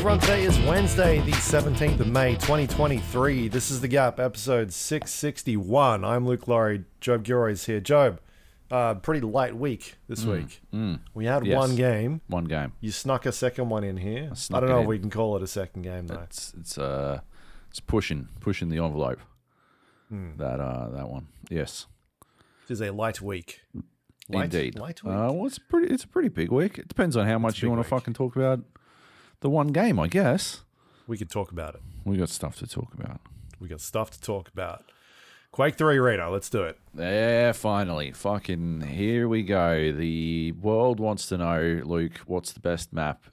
Everyone, today is Wednesday, the 17th of May, 2023. This is The Gap, episode 661. I'm Luke Lawrie. Joab Gilroy's here. Joab, uh, pretty light week this week. We had Yes. one game. One game. You snuck a second one in here. I, snuck don't know if we can call it a second game though. It's it's uh it's pushing pushing the envelope. Hmm. That uh that one. Yes. It is a light week. Light, Indeed. Light week. Uh, well, it's pretty. It's a pretty big week. It depends on how much you want week. to fucking talk about the one game. I guess we could talk about it. we got stuff to talk about. We got stuff to talk about. Quake 3 Arena, let's do it. Yeah, finally, fucking here we go. The world wants to know, Luke, what's the best map?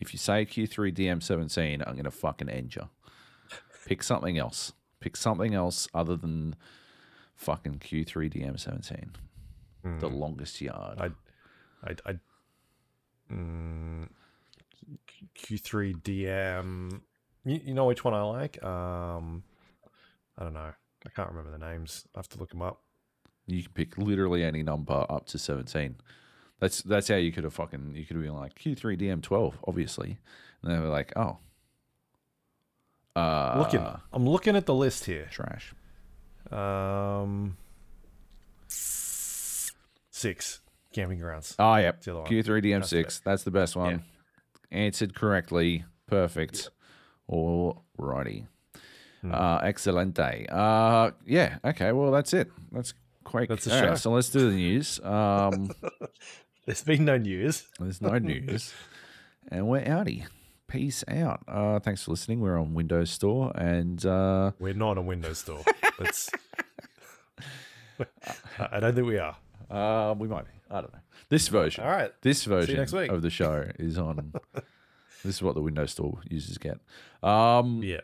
If you say Q3 DM17, I'm gonna fucking end you. Pick something else. Pick something else other than fucking Q3 DM17. The longest yard. I, I, I, mm, Q3 DM. You, you know which one I like? Um, I don't know. I can't remember the names. I have to look them up. You can pick literally any number up to 17. That's that's how you could have fucking you could have been like Q3 DM12, obviously. And they were like, oh, uh, Looking, I'm looking at the list here. trash. Um, six camping grounds. Oh, yep. the other one. Q3 DM6. That's That's, the best one. Answered correctly. Perfect. Alrighty. Hmm. Uh, excelente. Uh, yeah. Okay. Well, that's it. That's Quake. That's the All right, show. so let's do the news. Um, There's been no news. there's no news, and we're outie. Peace out. Uh, thanks for listening. We're on Windows Store, and uh, We're not a Windows store. That's. I don't think we are. uh, we might be. I don't know. This version. All right. This version of the show is on. this is what the Windows Store users get. Um, Yeah.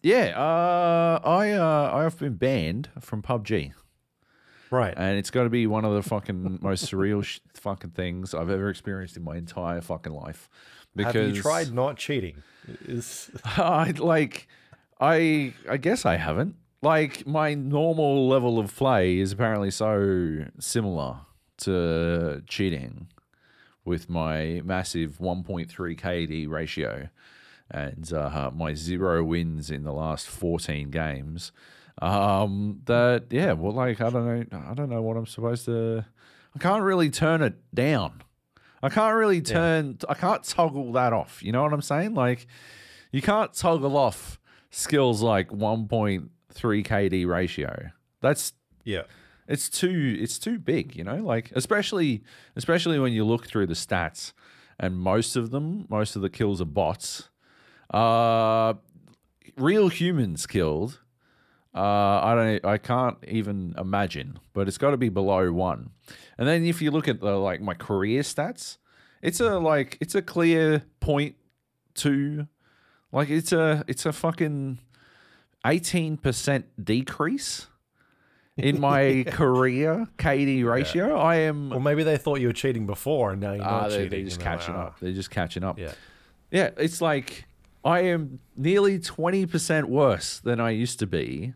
Yeah, uh, I uh, I have been banned from PUBG, Right. and it's got to be one of the fucking most surreal sh- fucking things I've ever experienced in my entire fucking life. Because Have you tried not cheating? Is I like, I I guess I haven't. Like my normal level of play is apparently so similar to cheating, with my massive 1.3 KD ratio and uh, my zero wins in the last 14 games. Um, that yeah, well, like I don't know, I don't know what I'm supposed to. I can't really turn it down. I can't really turn. I can't toggle that off. You know what I'm saying? Like, you can't toggle off skills like 1.3 KD ratio. That's yeah. It's too it's too big, you know. Like especially especially when you look through the stats, and most of them, most of the kills are bots. Uh, real humans killed. Uh, I don't. I can't even imagine, but it's got to be below one. And then if you look at the like my career stats, it's a like it's a clear point two, like it's a it's a fucking eighteen percent decrease in my career KD ratio. I am Well, maybe they thought you were cheating before, and now you're Ah, not they, cheating. they're just catching like, up. They're just catching up. Yeah. Yeah, it's like I am nearly 20% worse than I used to be.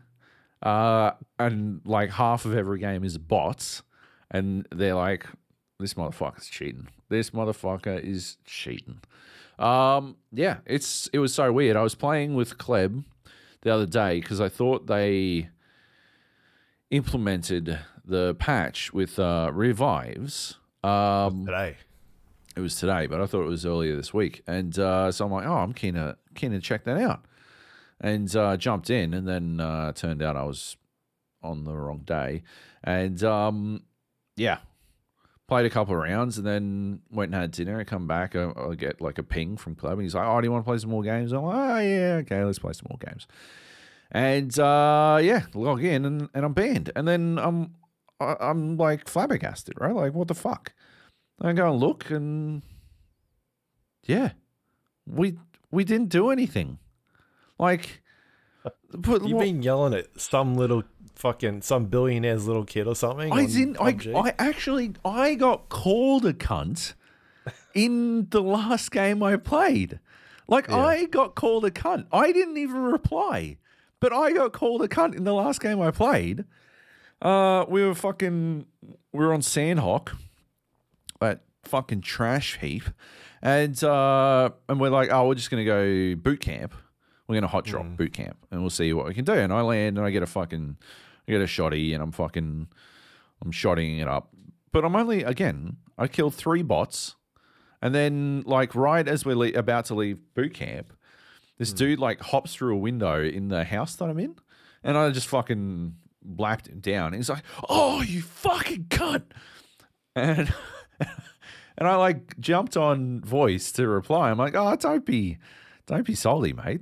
Uh, and like half of every game is bots. And they're like, this motherfucker's cheating. This motherfucker is cheating. Um, yeah, it's it was so weird. I was playing with Kleb the other day because I thought they implemented the patch with uh, revives. Um, Today. it was today, but I thought it was earlier this week. And uh, so I'm like, oh, I'm keen to keen to check that out, and uh, jumped in, and then uh, turned out I was on the wrong day, and um, yeah, played a couple of rounds, and then went and had dinner. and come back, I, I get like a ping from Kleb, and he's like, oh, do you want to play some more games? I'm like, oh yeah, okay, let's play some more games. And uh, yeah, log in, and, and I'm banned, and then I'm I- I'm like flabbergasted, right? Like, what the fuck? I go and look, and yeah, we we didn't do anything. Like, but You've what- been yelling at some little fucking some billionaire's little kid or something. I didn't. I, I actually I got called a cunt in the last game I played. Like Yeah. I got called a cunt. I didn't even reply, but I got called a cunt in the last game I played. Uh, we were fucking. We were on Sanhok at fucking trash heap, and uh, and we're like, oh, we're just gonna go boot camp. We're gonna hot drop boot camp, and we'll see what we can do. And I land, and I get a fucking, I get a shotty, and I'm fucking, I'm shotting it up. But I'm only again, I killed three bots, and then like right as we're le- about to leave boot camp, this hmm. dude like hops through a window in the house that I'm in, and I just fucking blapped him down. He's like, "Oh, you fucking cunt!" And and I like jumped on voice to reply. I'm like, "Oh, don't be, don't be salty, mate."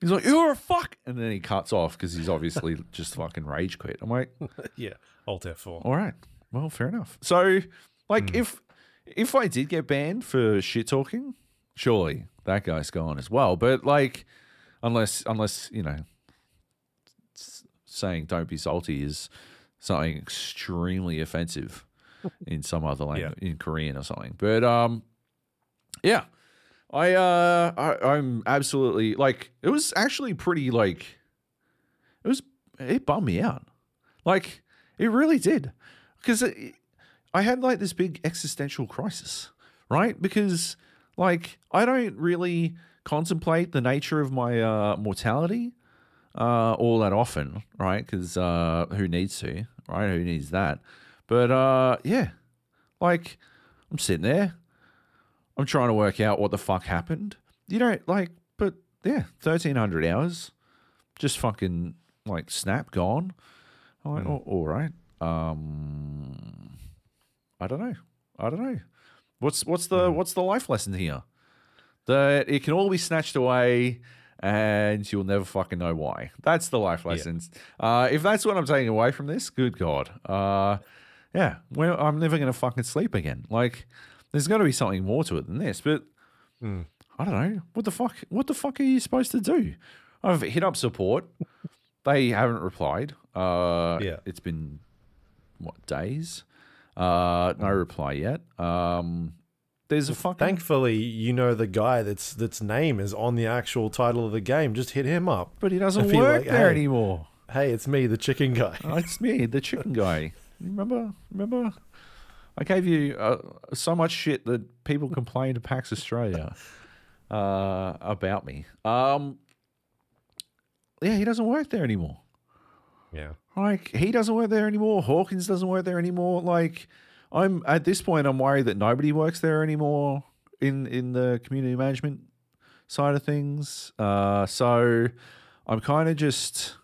He's like, "You're a fuck," and then he cuts off because he's obviously just fucking rage quit. I'm like, yeah, Alt F4. all right. Well, fair enough. So, like, hmm. if if I did get banned for shit talking, surely that guy's gone as well. But like, unless unless you know, saying "don't be salty" is something extremely offensive in some other language, in Korean or something. But um, yeah, I uh, I, I'm absolutely like it was actually pretty like it was it bummed me out. Like it really did, because I had like this big existential crisis, right? Because like I don't really contemplate the nature of my uh, mortality uh, all that often, right? Because uh, who needs to, right? Who needs that? But uh, yeah, like I'm sitting there, I'm trying to work out what the fuck happened. You know, like, but yeah, thirteen hundred hours, just fucking like snap gone. I'm like, "Oh, all right. Um, I don't know. I don't know. What's what's the what's the life lesson here? That it can all be snatched away, and you'll never fucking know why. That's the life lessons. Uh, if that's what I'm taking away from this, good god. Uh, yeah, well, I'm never gonna fucking sleep again. Like, there's got to be something more to it than this. But I don't know. What the fuck? What the fuck are you supposed to do? I've hit up support. they haven't replied. Uh, Yeah. it's been what days? Uh, no reply yet. Um, there's a fucking Thankfully, you know the guy that's that's name is on the actual title of the game. Just hit him up. but he doesn't work like, there hey. anymore. Hey, it's me, the chicken guy. Oh, it's me, the chicken guy. Remember? Remember? I gave you uh, so much shit that people complained to PAX Australia uh, about me. Um, yeah, he doesn't work there anymore. Yeah. Like he doesn't work there anymore. Hawkins doesn't work there anymore. Like I'm at this point, I'm worried that nobody works there anymore in in the community management side of things. Uh, so I'm kind of just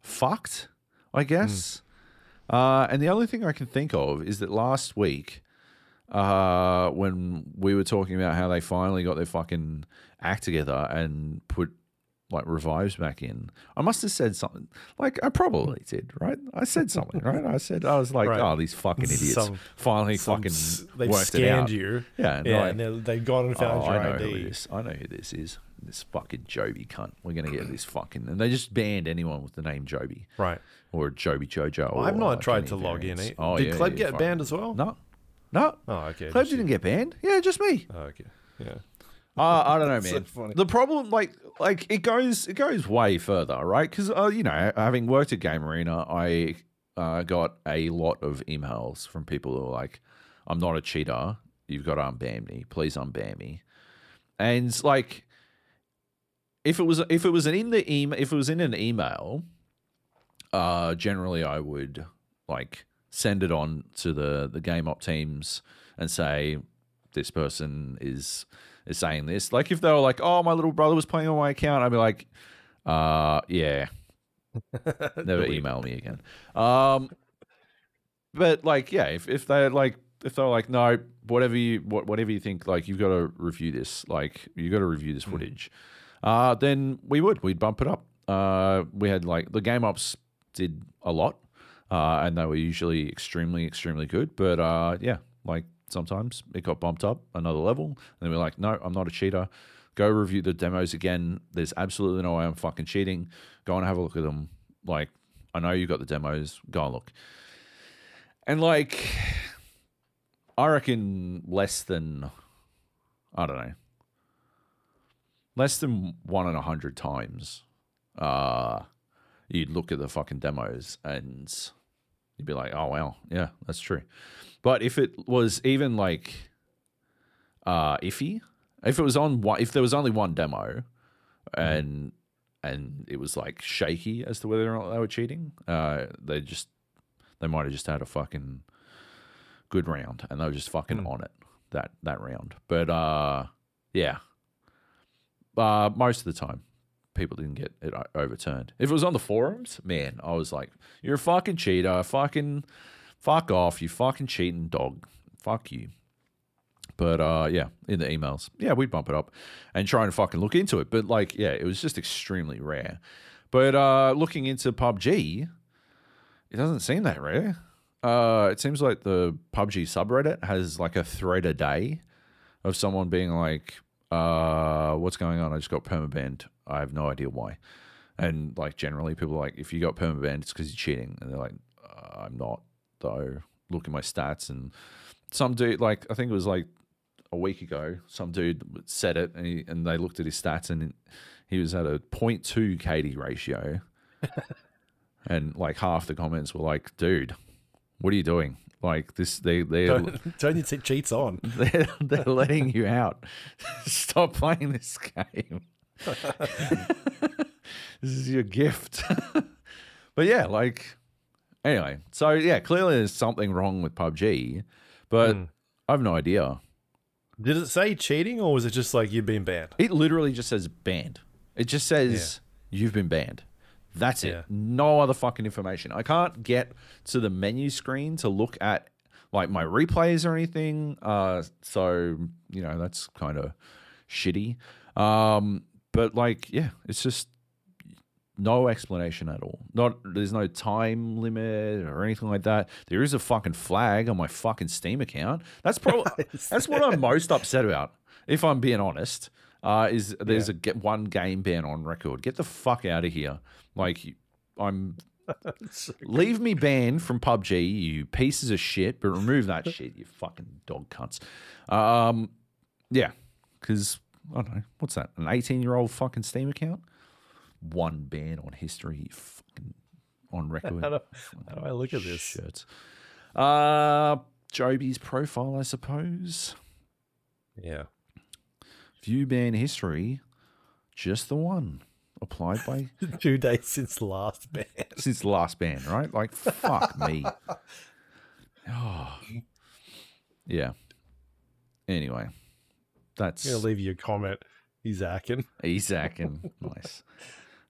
fucked, I guess. Uh, and the only thing I can think of is that last week, uh, when we were talking about how they finally got their fucking act together and put like revives back in, I must have said something. Like I probably did, right? I said something, right? I said I was like, Right. "Oh, these fucking idiots Some- finally Some fucking s- They've worked it out." scanned you. Yeah, and Yeah, like, and they've gone and found oh, your I know ID. who this. I know who this is. This fucking Joby cunt. We're gonna get this fucking. And they just banned anyone with the name Joby Right. or Joby Jojo. Well, I've not like, tried to log in. eh? Oh, Did yeah, Kleb yeah, get fuck. banned as well? No, no. Oh, okay. Just didn't get banned. Yeah, just me. Oh, okay. Yeah. Uh, I don't know, So man. funny. The problem, like, like it goes, it goes way further, right? Because uh, you know, having worked at Game Arena, I uh, got a lot of emails from people who are like, "I'm not a cheater. You've got to unban me. Please unban me." And like, if it was if it was an in the email, if it was in an email, uh, generally I would like send it on to the the game op teams and say this person is is saying this. Like if they were like, "Oh, my little brother was playing on my account," I'd be like, "Uh, yeah, never email me again." Um, but like, yeah, if if they're like, if they're like, "No, whatever you what, whatever you think, like you've got to review this, like you've got to review this footage," uh, then we would we'd bump it up. Uh, we had like the game ops did a lot, uh, and they were usually extremely extremely good. But uh, yeah, like sometimes it got bumped up another level, and then we're like, no, I'm not a cheater. Go review the demos again. There's absolutely no way I'm fucking cheating. Go and have a look at them. Like, I know you got the demos. Go and look. And like, I reckon less than, I don't know, less than one in a hundred times, uh, you'd look at the fucking demos and you'd be like, oh well, yeah, that's true. But if it was even like uh, iffy. If it was on one, if there was only one demo, Mm-hmm. and and it was like shaky as to whether or not they were cheating, uh, they just they might have just had a fucking good round and they were just fucking Mm. on it that that round. But uh, yeah, uh, most of the time people didn't get it overturned. If it was on the forums, man, I was like, "You're a fucking cheater, fucking fuck off, you fucking cheating dog, fuck you." But uh, yeah, in the emails, yeah, we'd bump it up and try and fucking look into it. But like, yeah, it was just extremely rare. But uh, looking into PUBG, it doesn't seem that rare. Uh, it seems like the PUBG subreddit has like a thread a day of someone being like, uh, "What's going on? I just got permabanned. I have no idea why." And like generally, people are like, "If you got permabanned, it's because you're cheating." And they're like, uh, "I'm not, though. Look at my stats." And some dude, like I think it was like a week ago, some dude said it, and, he, and they looked at his stats, and he was at a 0.2 KD ratio, and like half the comments were like, "Dude, what are you doing?" Like this, they they Don't, don't cheats on? they're, they're letting you out. Stop playing this game. this is your gift. but yeah, like anyway. So yeah, clearly there's something wrong with PUBG, but Hmm. I have no idea. Did it say cheating or was it just like you've been banned? It literally just says banned. It just says you've been banned. That's it. Yeah. No other fucking information. I can't get to the menu screen to look at like my replays or anything. Uh, so you know that's kind of shitty. Um, but like, yeah, it's just no explanation at all. Not there's no time limit or anything like that. There is a fucking flag on my fucking Steam account. That's probably that's what I'm most upset about. If I'm being honest, uh, is there's a get one game ban on record. Get the fuck out of here. Like I'm leave me banned from PUBG, you pieces of shit, but remove that shit, you fucking dog cunts. Um, yeah, because I don't know what's that? An 18 year old fucking Steam account? One ban on history, fucking on record. How do, how do I look at this? Shit. Uh, Joby's profile, I suppose. Yeah. View ban history, just the one applied by Two days since last ban. since last ban, right? Like, fuck me. Oh. Yeah. Anyway, that's I'm gonna leave you a comment. He's acting. Isaac and nice.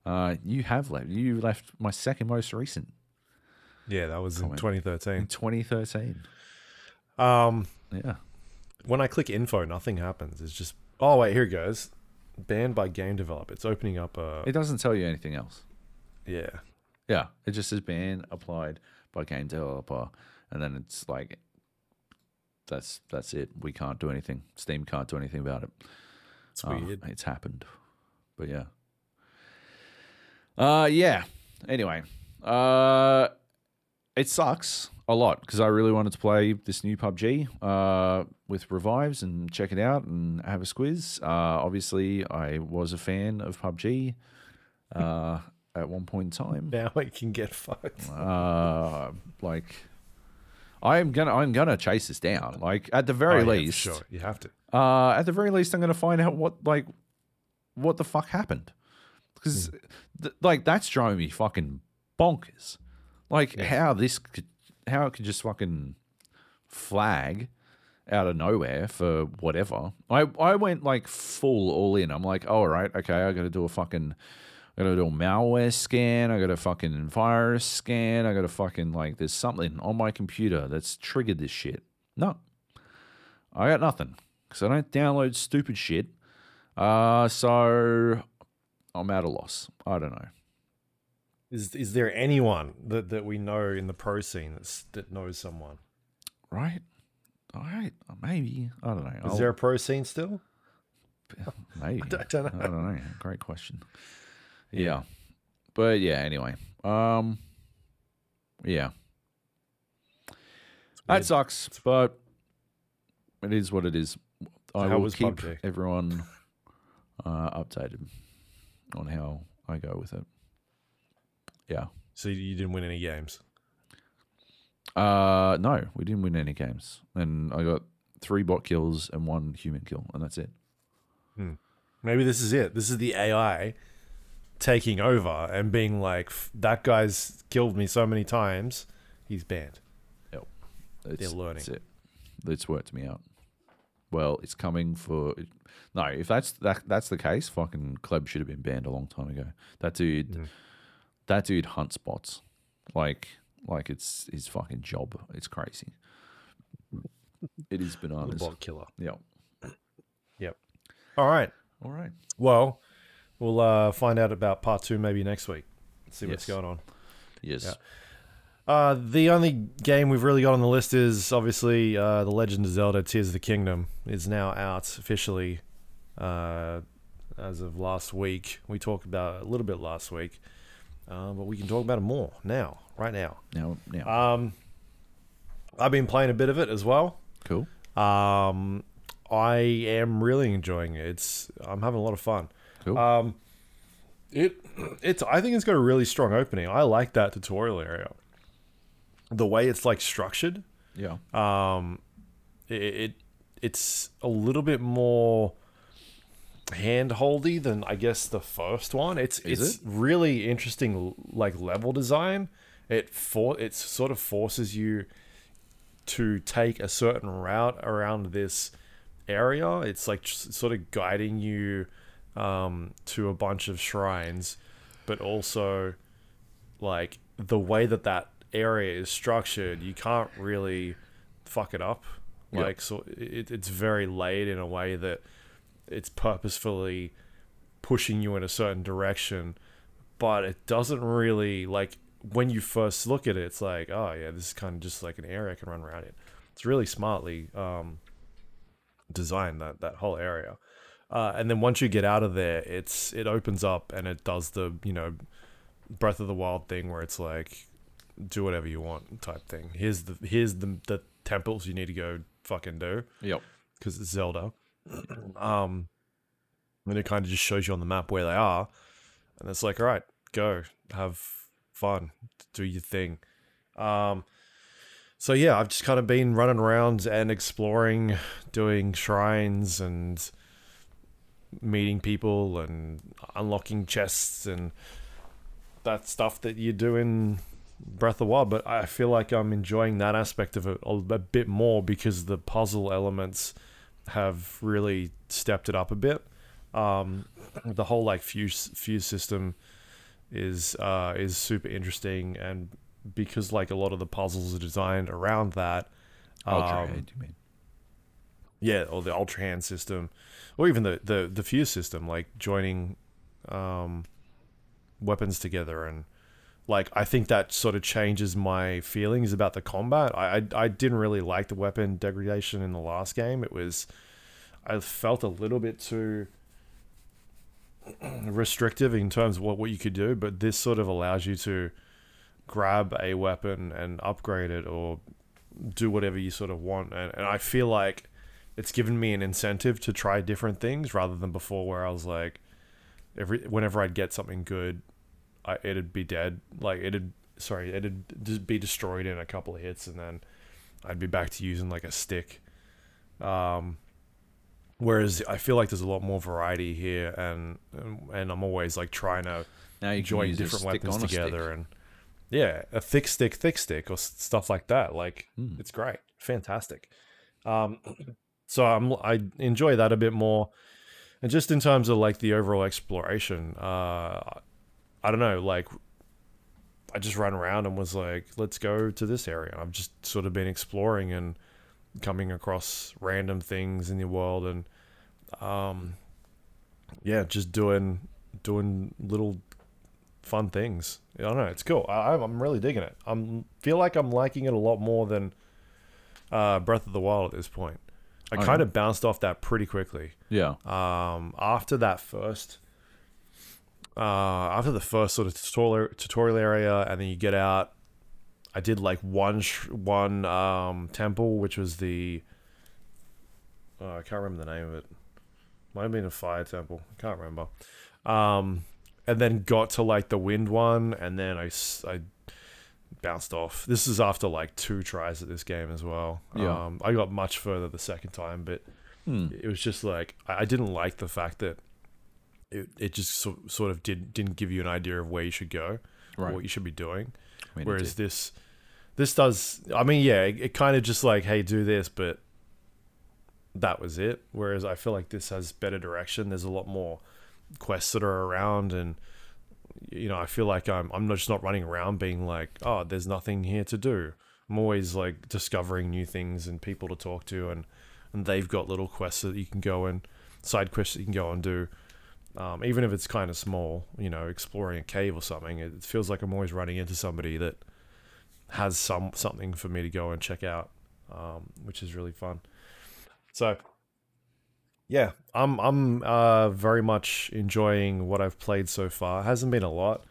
Uh, you have left. You left my second most recent Yeah, that was in 2013. in 2013. Um, Yeah. when I click info, nothing happens. It's just oh wait, here it goes. Banned by game developer. It's opening up a It doesn't tell you anything else. yeah. Yeah, it just says ban applied by game developer, and then it's like that's that's it. We can't do anything. Steam can't do anything about it. It's Uh, weird. it's happened, but yeah. Uh, yeah. Anyway, uh, it sucks a lot because I really wanted to play this new PUBG uh, with revives and check it out and have a squiz. Uh, obviously, I was a fan of PUBG uh, at one point in time. Now it can get fucked. Uh, like, I am gonna I'm gonna chase this down. Like at the very Oh, yeah, least, sure. You have to. uh, at the very least, I'm to find out what like what the fuck happened because th- like that's driving me fucking bonkers. Like how this could how it could just fucking flag out of nowhere for whatever. I I went like full all in. I'm like, oh, all right, okay, I got to do a fucking. I gotta do a malware scan. I got a fucking virus scan. I got to fucking like. There's something on my computer that's triggered this shit. No, I got nothing because I don't download stupid shit. Uh, so I'm at a loss. I don't know. Is is there anyone that, that we know in the pro scene that's, that knows someone? Right? All right. Maybe. I don't know. Is I'll- there a pro scene still? Maybe. I don't know. I don't know. Great question. Yeah. But yeah, anyway. Um yeah. That sucks, but it is what it is. I how will was keep PUBG? everyone uh, updated on how I go with it. Yeah. So you didn't win any games. Uh, no, we didn't win any games, and I got three bot kills and one human kill, and that's it. Maybe this is it. This is the AI taking over and being like, that guy's killed me so many times, he's banned. Yep. It's, learning. That's it. It's worked me out. Well, it's coming for no. If that's that that's the case, fucking Kleb should have been banned a long time ago. That dude, Mm. that dude hunts bots, like like it's his fucking job. It's crazy. It is The bananas. bot killer. Yep. Yep. All right. All right. Well, we'll uh, find out about part two maybe next week. See what's Yes. going on. Yes. Yeah. Uh, the only game we've really got on the list is obviously uh, The Legend of Zelda Tears of the Kingdom is now out officially uh, as of last week. We talked about it a little bit last week, uh, but we can talk about it more now, right now. Now, now, Um, I've been playing a bit of it as well. cool. Um, I am really enjoying it. It's I'm having a lot of fun. Cool. Um, it it's I think it's got a really strong opening. I like that tutorial area. The way it's like structured. Yeah. Um, it, it it's a little bit more handholdy than I guess the first one. It's Is it's really interesting like level design. It for it sort of forces you to take a certain route around this area. It's like sort of guiding you um, to a bunch of shrines, but also like the way that that area is structured, you can't really fuck it up. Like so, it, it's very laid in a way that it's purposefully pushing you in a certain direction, but it doesn't really like when you first look at it. It's like, oh yeah, this is kind of just like an area I can run around in. It's really smartly um, designed that that whole area. Uh, and then once you get out of there, it's it opens up and it does the you know Breath of the Wild thing where it's like do whatever you want type thing. Here's the here's the the temples you need to go fucking do Yep. because it's Zelda. um, and it kind of just shows you on the map where they are, and it's like, all right, go have fun, do your thing. Um, so yeah, I've just kind of been running around and exploring, doing shrines and meeting people and unlocking chests and that stuff that you do in Breath of the Wild. But I feel like I'm enjoying that aspect of it a, a bit more because the puzzle elements have really stepped it up a bit. Um, the whole like fuse fuse system is uh, is super interesting, and because like a lot of the puzzles are designed around that. Um, head, you mean? Yeah, or the ultra hand system, or even the the the fuse system, like joining um, weapons together, and like I think that sort of changes my feelings about the combat. I I, I didn't really like the weapon degradation in the last game. It was I felt a little bit too restrictive in terms of what, what you could do, but this sort of allows you to grab a weapon and upgrade it or do whatever you sort of want. And, and I feel like it's given me an incentive to try different things rather than before where I was like, every whenever I'd get something good, I, it'd be dead. Like it'd sorry, it'd just be destroyed in a couple of hits, and then I'd be back to using like a stick. Um, whereas I feel like there's a lot more variety here, and and, and I'm always like trying to Now you join different weapons on a stick. together and yeah a thick stick thick stick or stuff like that like Hmm. it's great fantastic um so i'm i enjoy that a bit more and just in terms of like the overall exploration uh i don't know like i just ran around and was like let's go to this area i've just sort of been exploring and coming across random things in the world and um yeah just doing doing little fun things. I don't know. It's cool. I, I'm- really digging it. I'm feel like I'm liking it a lot more than uh, Breath of the Wild at this point. I Oh, kind yeah? of bounced off that pretty quickly. Yeah. Um, after that first, uh, after the first sort of tutorial tutorial area, and then you get out. I did like one sh- one um, temple, which was the oh, I can't remember the name of it. Might have been a fire temple. I can't remember. Um, and then got to like the wind one, and then I, I bounced off. This is after like two tries at this game as well. Yeah. Um, I got much further the second time, but Hmm. it was just like I didn't like the fact that it, it just so, sort of did didn't give you an idea of where you should go, or Right. what you should be doing. I mean, Whereas this this does. I mean, yeah, it, it kind of just like hey, do this, but that was it. Whereas I feel like this has better direction. There's a lot more quests that are around and you know, I feel like I'm I'm just not running around being like, oh, there's nothing here to do. I'm always like discovering new things and people to talk to, and and they've got little quests that you can go and side quests that you can go and do. Um, even if it's kind of small, you know, exploring a cave or something, it feels like I'm always running into somebody that has some something for me to go and check out, um, which is really fun. So, yeah, I'm I'm uh, very much enjoying what I've played so far. hasn't been a lot.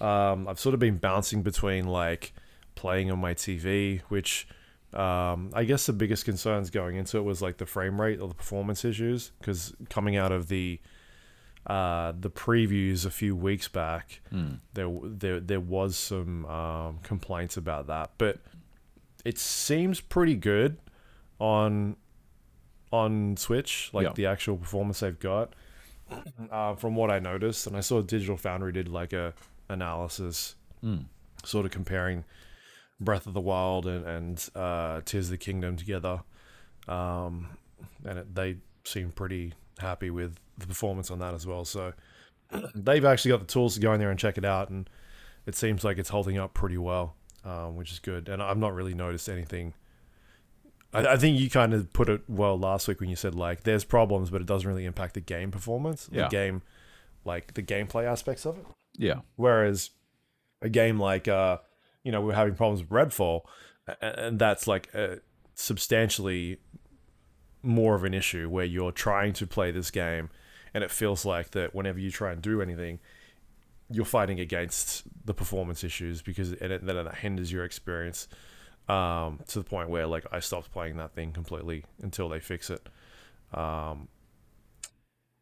Um, I've sort of been bouncing between like playing on my TV, which um, I guess the biggest concerns going into it was like the frame rate or the performance issues because coming out of the uh, the previews a few weeks back, Hmm. there there there was some um, complaints about that, but it seems pretty good on on Switch, like Yeah. the actual performance they've got. Uh, from what I noticed, and I saw Digital Foundry did like a analysis, Hmm. sort of comparing Breath of the Wild and and uh, Tears of the Kingdom together, um, and it, they seem pretty happy with the performance on that as well. So they've actually got the tools to go in there and check it out, and it seems like it's holding up pretty well, um, which is good. And I've not really noticed anything. I, I think you kind of put it well last week when you said like there's problems, but it doesn't really impact the game performance, Yeah. the game, like the gameplay aspects of it. Yeah. Whereas a game like, uh, you know, we're having problems with Redfall, a- and that's like uh, substantially more of an issue where you're trying to play this game, and it feels like that whenever you try and do anything, you're fighting against the performance issues because and it, then it hinders your experience um, to the point where like I stopped playing that thing completely until they fix it. Um,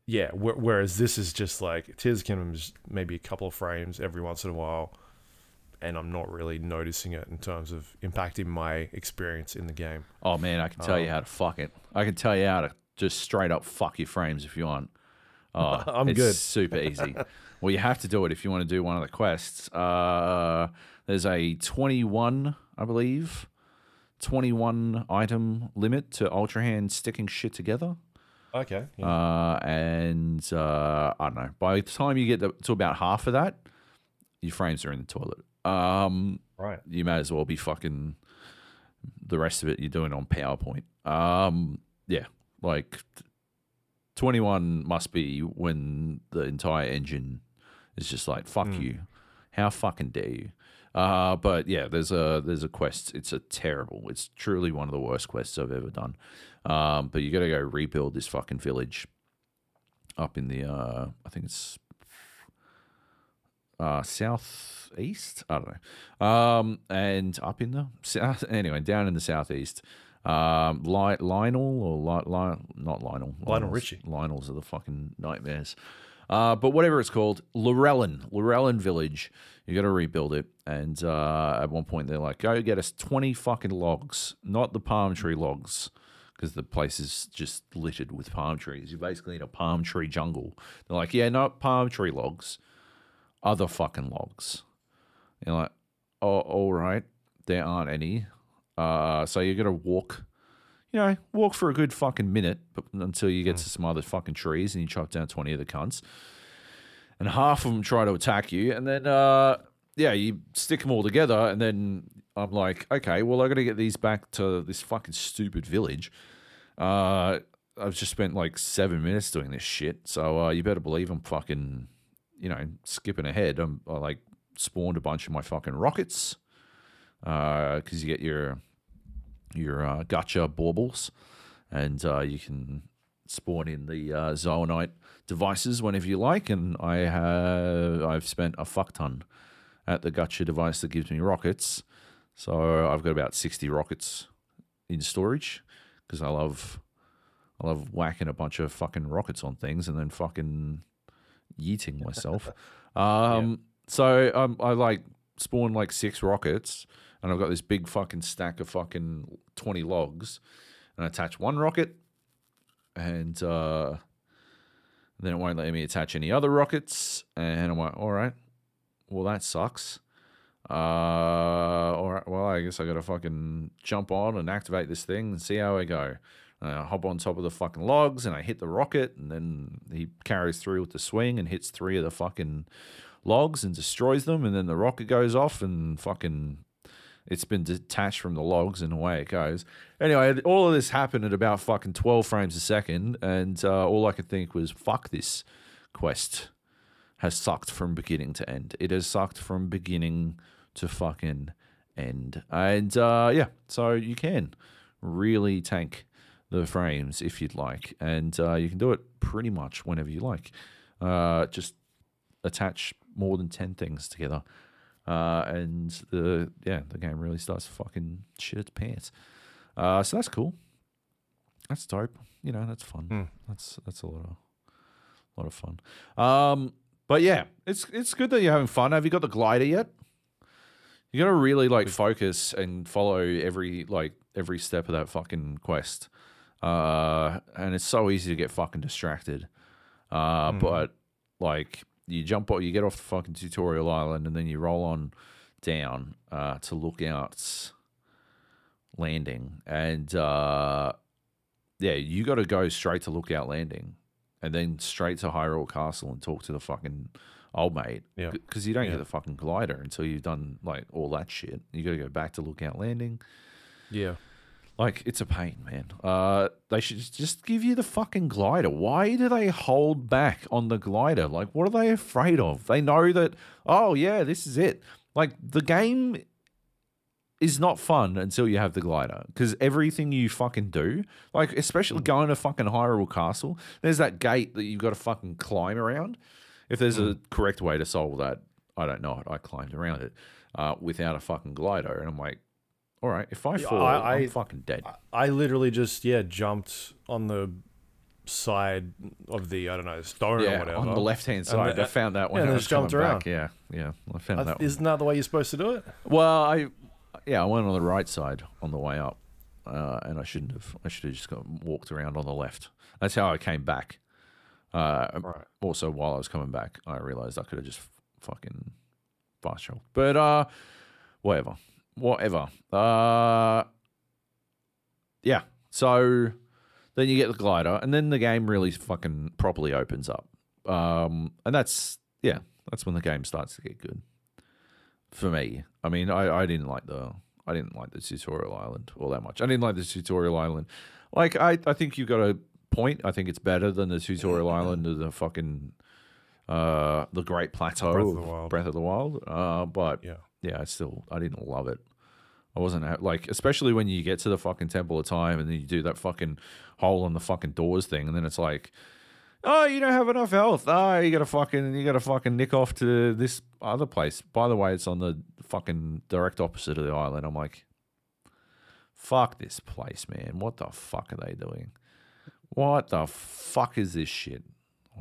yeah, wh- whereas this is just like Tears Kingdom is maybe a couple of frames every once in a while, and I'm not really noticing it in terms of impacting my experience in the game. Oh man, I can tell you Um, how to fuck it. I can tell you how to just straight up fuck your frames if you want. Oh, I'm it's good. Super easy. well, you have to do it if you want to do one of the quests. Uh, there's a 21, I believe, 21 item limit to Ultra Hand sticking shit together. Okay. Uh, and uh, I don't know. By the time you get to, about half of that, your frames are in the toilet. Um, right. you may as well be fucking the rest of it you're doing on PowerPoint. Um, yeah, like 21 must be when the entire engine is just like fuck you. How fucking dare you? Uh, but yeah, there's a there's a quest. It's a terrible. It's truly one of the worst quests I've ever done. Um, but you got to go rebuild this fucking village up in the uh, I think it's uh, southeast. I don't know. Um, and up in the south. Anyway, down in the southeast. Um, Li- Lionel or Li- Li- not Lionel. Lionel Lionels- Richie. Lionels are the fucking nightmares. Uh, but whatever it's called, Llewellyn, Llewellyn Village. You got to rebuild it. And uh, at one point, they're like, "Go get us twenty fucking logs, not the palm tree logs." Because the place is just littered with palm trees. You're basically in a palm tree jungle. They're like, yeah, not palm tree logs other fucking logs. You're like, oh, all right, there aren't any. Uh, so you're gonna walk, you know, walk for a good fucking minute, but until you get to some other fucking trees and you chop down twenty of the cunts, and half of them try to attack you, and then uh, yeah, you stick them all together, and then I'm like, okay, well, I got to get these back to this fucking stupid village. Uh, I've just spent like seven minutes doing this shit, so uh, you better believe I'm fucking you know, skipping ahead, I'm, I like spawned a bunch of my fucking rockets because you get your your uh, gotcha baubles, and uh, you can spawn in the uh, Zonai devices whenever you like. And I have I've spent a fuck ton at the gotcha device that gives me rockets, so I've got about sixty rockets in storage because I love I love whacking a bunch of fucking rockets on things and then fucking yeeting myself. Um, So um, I like spawn like six rockets, and I've got this big fucking stack of fucking twenty logs, and I attach one rocket, and uh, then it won't let me attach any other rockets, and I'm like, all right, well that sucks. Uh, all right, well I guess I got to fucking jump on and activate this thing and see how I go. And I hop on top of the fucking logs and I hit the rocket, and then he carries through with the swing and hits three of the fucking logs and destroys them, and then the rocket goes off and fucking it's been detached from the logs and away it goes. Anyway, all of this happened at about fucking 12 frames a second, and uh, all I could think was, fuck this quest has sucked from beginning to end. It has sucked from beginning to fucking end. And uh, yeah, so you can really tank the frames if you'd like, and uh, you can do it pretty much whenever you like. Uh, just attach more than 10 things together uh, and the yeah the game really starts to fucking shit its pants. Uh, so that's cool. That's dope. You know, that's fun. Hmm. That's that's a lot of lot of fun. Um, but yeah, it's it's good that you're having fun. Have you got the glider yet? You got to really like focus and follow every like every step of that fucking quest. Uh, and it's so easy to get fucking distracted. Uh, but like you jump off, you get off the fucking tutorial island, and then you roll on down uh, to Lookout's landing, and uh, yeah, you got to go straight to Lookout Landing, and then straight to Hyrule Castle and talk to the fucking old mate. Yeah. because you don't Yeah. get the fucking glider until you've done like all that shit. You got to go back to Lookout Landing. Yeah. Like it's a pain, man. Uh, they should just give you the fucking glider. Why do they hold back on the glider? Like, what are they afraid of? They know that. Oh yeah, this is it. Like the game is not fun until you have the glider because everything you fucking do, like especially going to fucking Hyrule Castle, there's that gate that you've got to fucking climb around. If there's a correct way to solve that, I don't know it. I climbed around it uh, without a fucking glider, and I'm like, all right, if I fall, I- am I- fucking dead. I literally just yeah jumped on the side of the I don't know stone or yeah, whatever. on the left hand side. I found that when yeah, and just jumped around. back. Yeah, yeah, I found I- that. One. Isn't that the way you're supposed to do it? Well, I yeah, I went on the right side on the way up, uh, and I shouldn't have. I should have just got walked around on the left. That's how I came back. Uh, Right. Also, while I was coming back, I realized I could have just fucking fast traveled. But uh, whatever, whatever. Uh, yeah. So then you get the glider, and then the game really fucking properly opens up. Um, and that's yeah, that's when the game starts to get good for me. I mean, I, I didn't like the I didn't like the tutorial island all that much. I didn't like the tutorial island. Like I, I think you've got a point. I think it's better than the tutorial island of the fucking uh the Great Plateau Breath of of the Wild. Breath of the Wild. Uh, but Yeah. Yeah, I still I didn't love it. I wasn't like, especially when you get to the fucking Temple of Time and then you do that fucking hole in the fucking doors thing, and then it's like, oh, you don't have enough health. Oh, you gotta fucking you gotta fucking nick off to this other place. By the way, it's on the fucking direct opposite of the island. I'm like, fuck this place, man. What the fuck are they doing? What the fuck is this shit?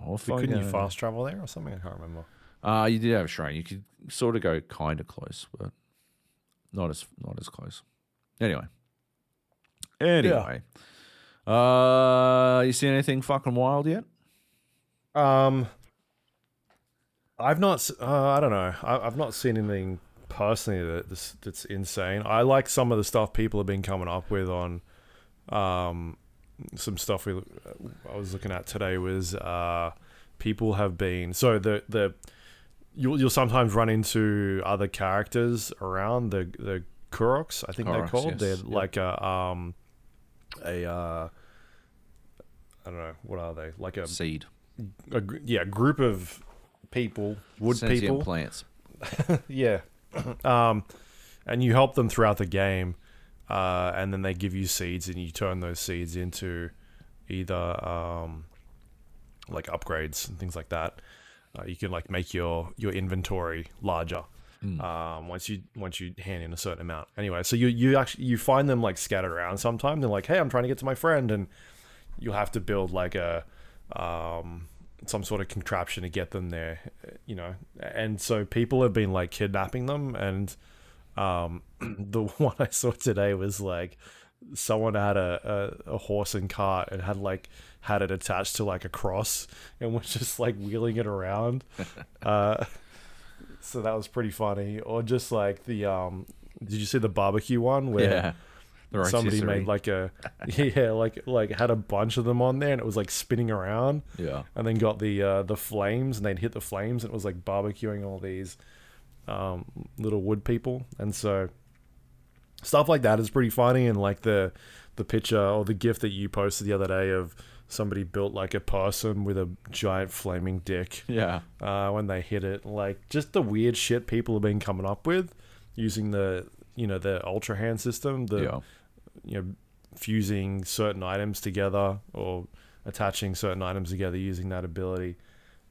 Oh, couldn't you fast travel there or something? I can't remember. Uh, you did have a shrine. You could sort of go kind of close, but not as not as close. Anyway, anyway, uh, you see anything fucking wild yet? Um, I've not. Uh, I don't know. I, I've not seen anything personally that that's, that's insane. I like some of the stuff people have been coming up with on, um, some stuff we I was looking at today was uh, people have been so the the you'll you'll sometimes run into other characters around the the Koroks. I think they're called. yes. They're Yep. like a um a uh. I don't know what are they like a Seed, a yeah group of people wood Sentient people plants. yeah um and you help them throughout the game uh and then they give you seeds and you turn those seeds into either um like upgrades and things like that uh, you can like make your your inventory larger Mm. um, once you once you hand in a certain amount. Anyway, so you you actually you find them like scattered around. Sometime they're like, "Hey, I'm trying to get to my friend," and you'll have to build like a um, some sort of contraption to get them there, you know. And so people have been like kidnapping them, and um, the one I saw today was like someone had a, a, a horse and cart and had like had it attached to like a cross and was just like wheeling it around. uh, so that was pretty funny. Or just like the um, did you see the barbecue one where? yeah. The somebody made like a yeah like like had a bunch of them on there and it was like spinning around yeah. and then got the uh the flames and they'd hit the flames and it was like barbecuing all these um little wood people and so stuff like that is pretty funny and like the the picture or the gift that you posted the other day of somebody built like a person with a giant flaming dick Yeah. uh, when they hit it. Like just the weird shit people have been coming up with using the you know the ultra hand system, the yeah. you know fusing certain items together or attaching certain items together using that ability,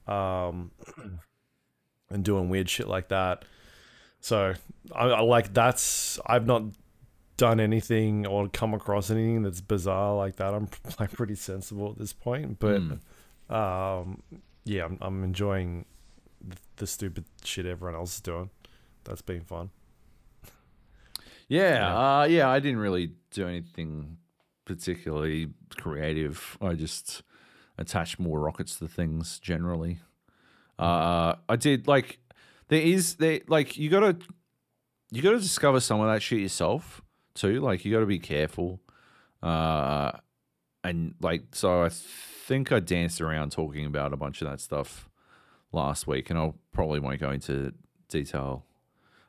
um, and doing weird shit like that. So I, I like that's I've not done anything or come across anything that's bizarre like that. I'm like pretty sensible at this point, but Mm. um, yeah, I'm, I'm enjoying the, the stupid shit everyone else is doing. That's been fun. Yeah, Yeah. uh, yeah. I didn't really do anything particularly creative. I just attached more rockets to things generally. Uh, I did like there is there like you gotta you gotta discover some of that shit yourself too. Like you gotta be careful. Uh, and like so, I think I danced around talking about a bunch of that stuff last week, and I'll probably won't go into detail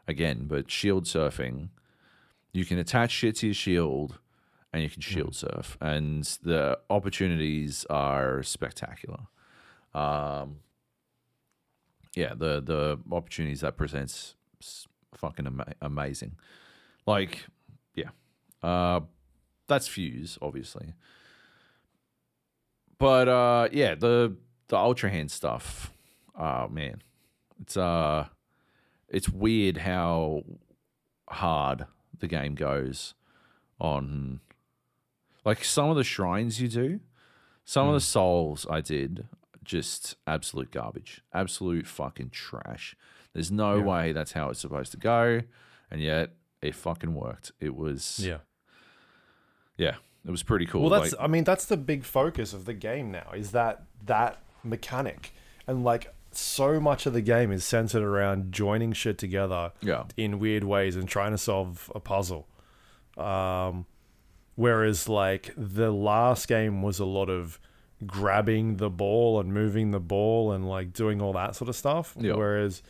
again. But shield surfing you can attach shit to your shield and you can shield surf and the opportunities are spectacular um yeah the the opportunities that presents fucking ama- amazing like yeah. Uh that's fuse obviously. But uh yeah the the ultra hand stuff oh man it's uh it's weird how hard the game goes on like some of the shrines you do some of the souls i did just absolute garbage absolute fucking trash. There's no Yeah. way that's how it's supposed to go and yet it fucking worked it was yeah, Yeah. it was pretty cool Well, that's like, I mean that's the big focus of the game now is that that mechanic and like so much of the game is centered around joining shit together yeah in weird ways and trying to solve a puzzle. Um, whereas like the last game was a lot of grabbing the ball and moving the ball and like doing all that sort of stuff. Yeah. Whereas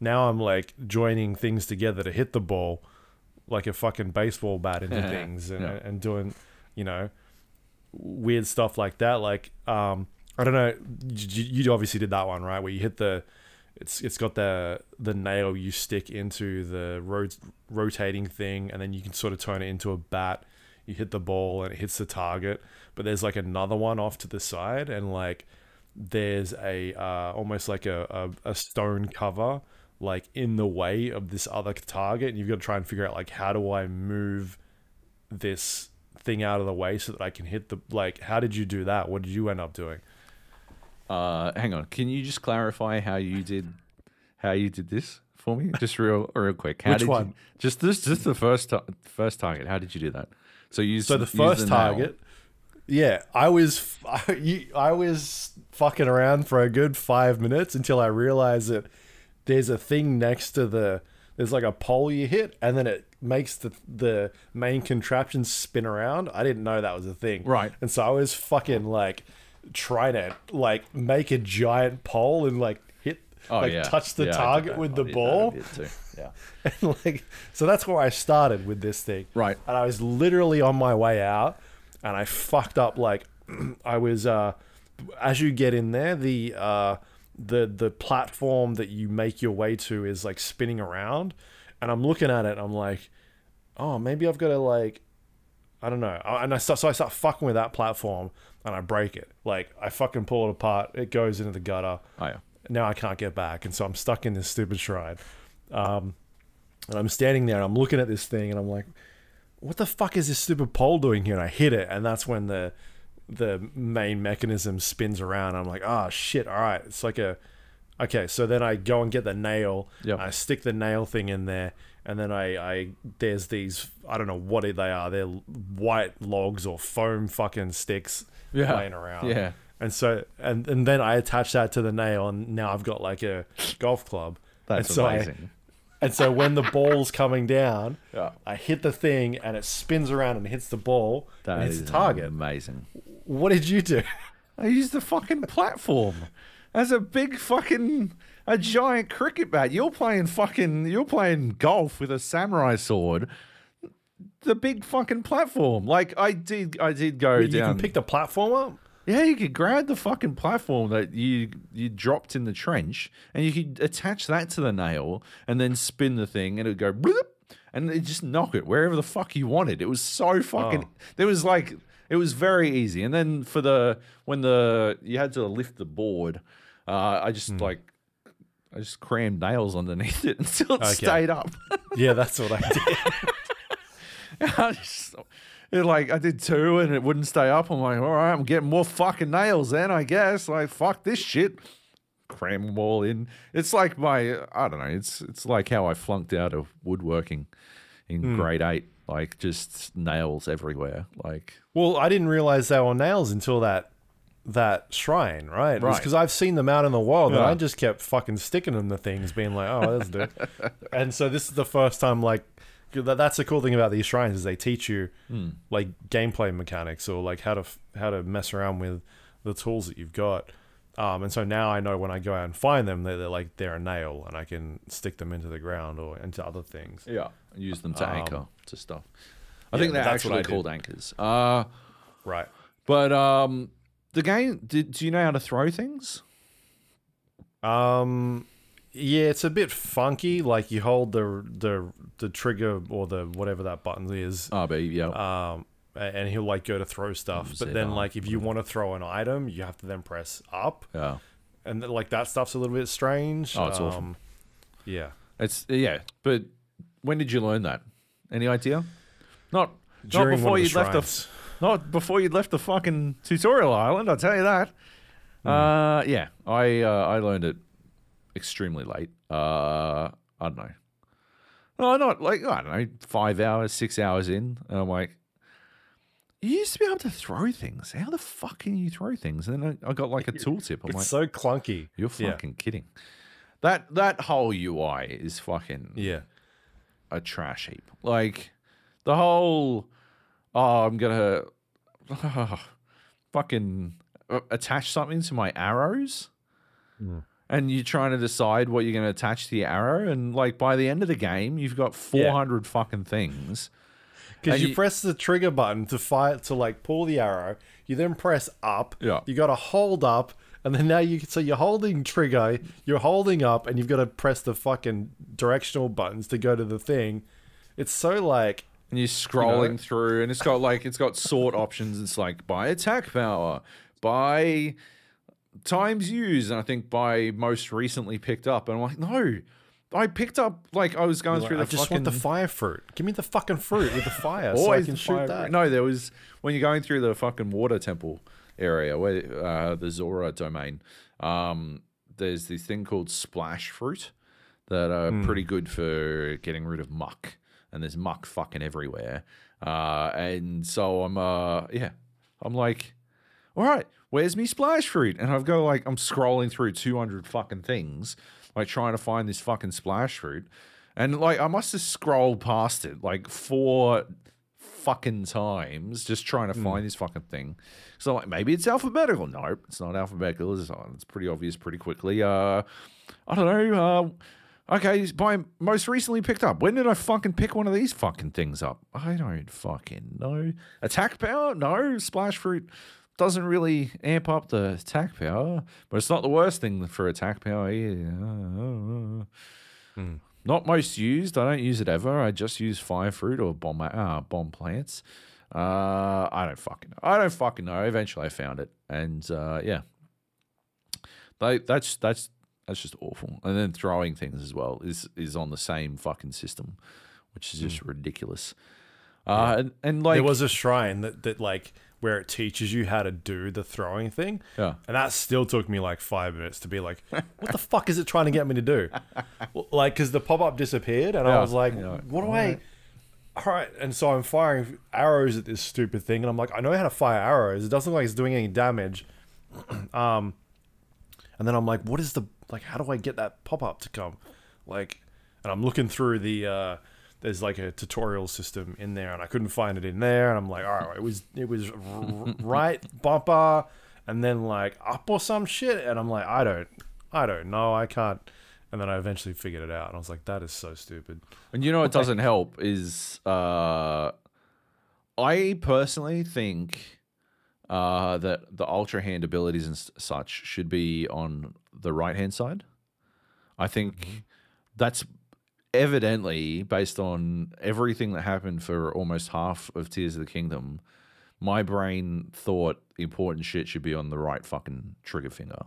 now I'm like joining things together to hit the ball like a fucking baseball bat into things and, Yeah. and doing, you know, weird stuff like that. Like, um, I don't know. You, you obviously did that one, right? Where you hit the, it's it's got the the nail you stick into the rot- rotating thing, and then you can sort of turn it into a bat. You hit the ball and it hits the target. But there's like another one off to the side, and like there's a uh, almost like a, a, a stone cover like in the way of this other target, and you've got to try and figure out like how do I move this thing out of the way so that I can hit the like. How did you do that? What did you end up doing? uh hang on can you just clarify how you did how you did this for me just real real quick how Which did one? you, just this just the first ta- first target how did you do that so you So the first target, yeah, I was I, you, I was fucking around for a good five minutes until I realized that there's a thing next to the there's like a pole you hit and then it makes the the main contraption spin around. I didn't know that was a thing. Right. And so I was fucking like trying to like make a giant pole and like hit Oh, like yeah. touch the Yeah, target with I the did that a ball. Yeah. And like so that's where I started with this thing. Right. And I was literally on my way out and I fucked up like I was uh as you get in there the uh the the platform that you make your way to is like spinning around and I'm looking at it and I'm like oh maybe I've got to like I don't know and I start, so I start fucking with that platform and I break it like I fucking pull it apart it goes into the gutter Oh yeah. now I can't get back, and so I'm stuck in this stupid shrine. Um, and I'm standing there and I'm looking at this thing, and I'm like, "What the fuck is this stupid pole doing here?" And I hit it, and that's when the the main mechanism spins around. I'm like, oh shit! All right, it's like a okay. So then I go and get the nail. Yep. I stick the nail thing in there, and then I, I there's these I don't know what they are. They're white logs or foam fucking sticks Yeah. laying around. Yeah. And so and and then I attach that to the nail, and now I've got like a golf club. That's and so I- amazing. and so when the ball's coming down, Yeah. I hit the thing, and it spins around and hits the ball That and hits is the target. Amazing. What did you do? I used the fucking platform as a big fucking a giant cricket bat. You're playing fucking you're playing golf with a samurai sword. The big fucking platform. Like I did I did go You down. You can pick the platform up. yeah, you could grab the fucking platform that you you dropped in the trench and you could attach that to the nail and then spin the thing and it would go bloop, and it just knock it wherever the fuck you wanted. It was so fucking Oh. there was like it was very easy. And then for the when the you had to lift the board, uh, I just like I just crammed nails underneath it until it Okay. stayed up. Yeah, that's what I did. I just, it like I did two and it wouldn't stay up. I'm like, all right, I'm getting more fucking nails then, I guess. Like, fuck this shit. Cram them all in. It's like my, I don't know. It's it's like how I flunked out of woodworking in grade eight. Like just nails everywhere. Like, well, I didn't realize they were nails until that that shrine, right? Right. Because I've seen them out in the wild, and I just kept fucking sticking them to things, being like, "Oh, that's do." and so this is the first time, like, that's the cool thing about these shrines is they teach you Hmm. like gameplay mechanics or like how to how to mess around with the tools that you've got. Um, and so now I know when I go out and find them, they're, they're like they're a nail, and I can stick them into the ground or into other things. yeah, use them to Um, anchor to stuff. I yeah, think they're that's what I actually called anchors. Uh, Right. but um, the game. Did, do you know how to throw things? Um, yeah, it's a bit funky. Like you hold the the the trigger or the whatever that button is, RB, yeah. um, and he'll like go to throw stuff. But then, like if you want to throw an item, you have to then press up, yeah. and like that stuff's a little bit strange. Oh, it's awful. um, Yeah, It's yeah, but when did you learn that? Any idea? Not not before you left the not before you left the fucking tutorial island. I'll tell you that. Hmm. Uh, yeah, I uh, I learned it extremely late. Uh, I don't know. No, not like I don't know, five hours, six hours in, and I'm like, you used to be able to throw things. How the fuck can you throw things? And then I, I got like a tooltip. I'm It's like, so clunky. you're yeah. fucking kidding. That that whole UI is fucking Yeah, a trash heap. Like the whole, oh, I'm gonna fucking uh, attach something to my arrows, and you're trying to decide what you're gonna attach to your arrow, and like by the end of the game, you've got 400 fucking things. because you, you- press the trigger button to fire to like pull the arrow. You then press up. Yeah. You got to hold up, and then now you can so you're holding trigger, you're holding up, and you've got to press the fucking directional buttons to go to the thing. It's so like And you're scrolling through, and it's got like it's got sort options. It's like by attack power, by times used, and I think by most recently picked up. And I'm like, no, I picked up like I was going Like, through the I just fucking. want the fire fruit. Give me the fucking fruit with the fire so I Always can shoot that. No, there was when you're going through the fucking water temple area where uh, the Zora domain. Um, there's this thing called splash fruit that are Hmm. pretty good for getting rid of muck, and there's muck fucking everywhere. Uh, and so I'm uh yeah, I'm like, all right, where's me splash fruit? And I've got like I'm scrolling through 200 fucking things, like trying to find this fucking splash fruit, and like I must have scrolled past it like four fucking times just trying to find this fucking thing. So like maybe it's alphabetical. Nope, it's not alphabetical. It's, it's pretty obvious pretty quickly. Uh, I don't know. Uh, okay, by most recently picked up. When did I fucking pick one of these fucking things up? I don't fucking know. Attack power? No. Splash fruit doesn't really amp up the attack power, but it's not the worst thing for attack power either. Not most used. I don't use it ever. I just use fire fruit or bomb uh, bomb plants. Uh, I don't fucking know. I don't fucking know. Eventually, I found it, and uh, yeah, they, that's that's that's just awful. And then throwing things as well is is on the same fucking system, which is just ridiculous. Uh, and, and like there was a shrine that, that like where it teaches you how to do the throwing thing. Yeah. And that still took me like five minutes to be like, what the fuck is it trying to get me to do? Like, because the pop up disappeared, and I was like, Yeah. what do I? All right, and so I'm firing arrows at this stupid thing, and I'm like, I know how to fire arrows. It doesn't look like it's doing any damage. um, and then I'm like, what is the like? How do I get that pop up to come? Like, and I'm looking through the. uh there's like a tutorial system in there, and I couldn't find it in there. And I'm like, all right, it was it was r- right bumper, and then like up or some shit. And I'm like, I don't, I don't know, I can't. And then I eventually figured it out, and I was like, that is so stupid. And you know what doesn't help is uh, I personally think uh, that the ultra hand abilities and such should be on the right hand side. I think that's evidently based on everything that happened for almost half of Tears of the Kingdom. My brain thought important shit should be on the right fucking trigger finger.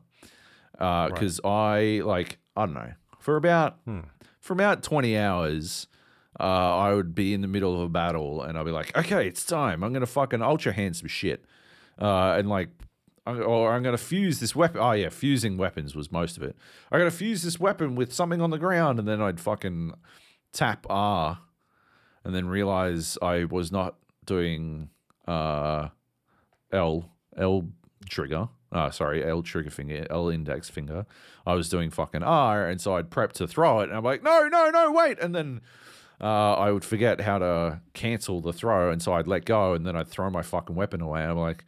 Because I like I don't know for about for about twenty hours, uh, I would be in the middle of a battle and I'd be like, okay, it's time. I'm gonna fucking ultra hand some shit, uh, and like, or I'm gonna fuse this weapon. Oh yeah, fusing weapons was most of it. I gotta fuse this weapon with something on the ground, and then I'd fucking tap R, and then realize I was not doing uh, L L trigger. Uh, sorry, L trigger finger, L index finger. I was doing fucking R, and so I'd prep to throw it, and I'm like, no, no, no, wait, and then uh, I would forget how to cancel the throw, and so I'd let go, and then I'd throw my fucking weapon away. I'm like,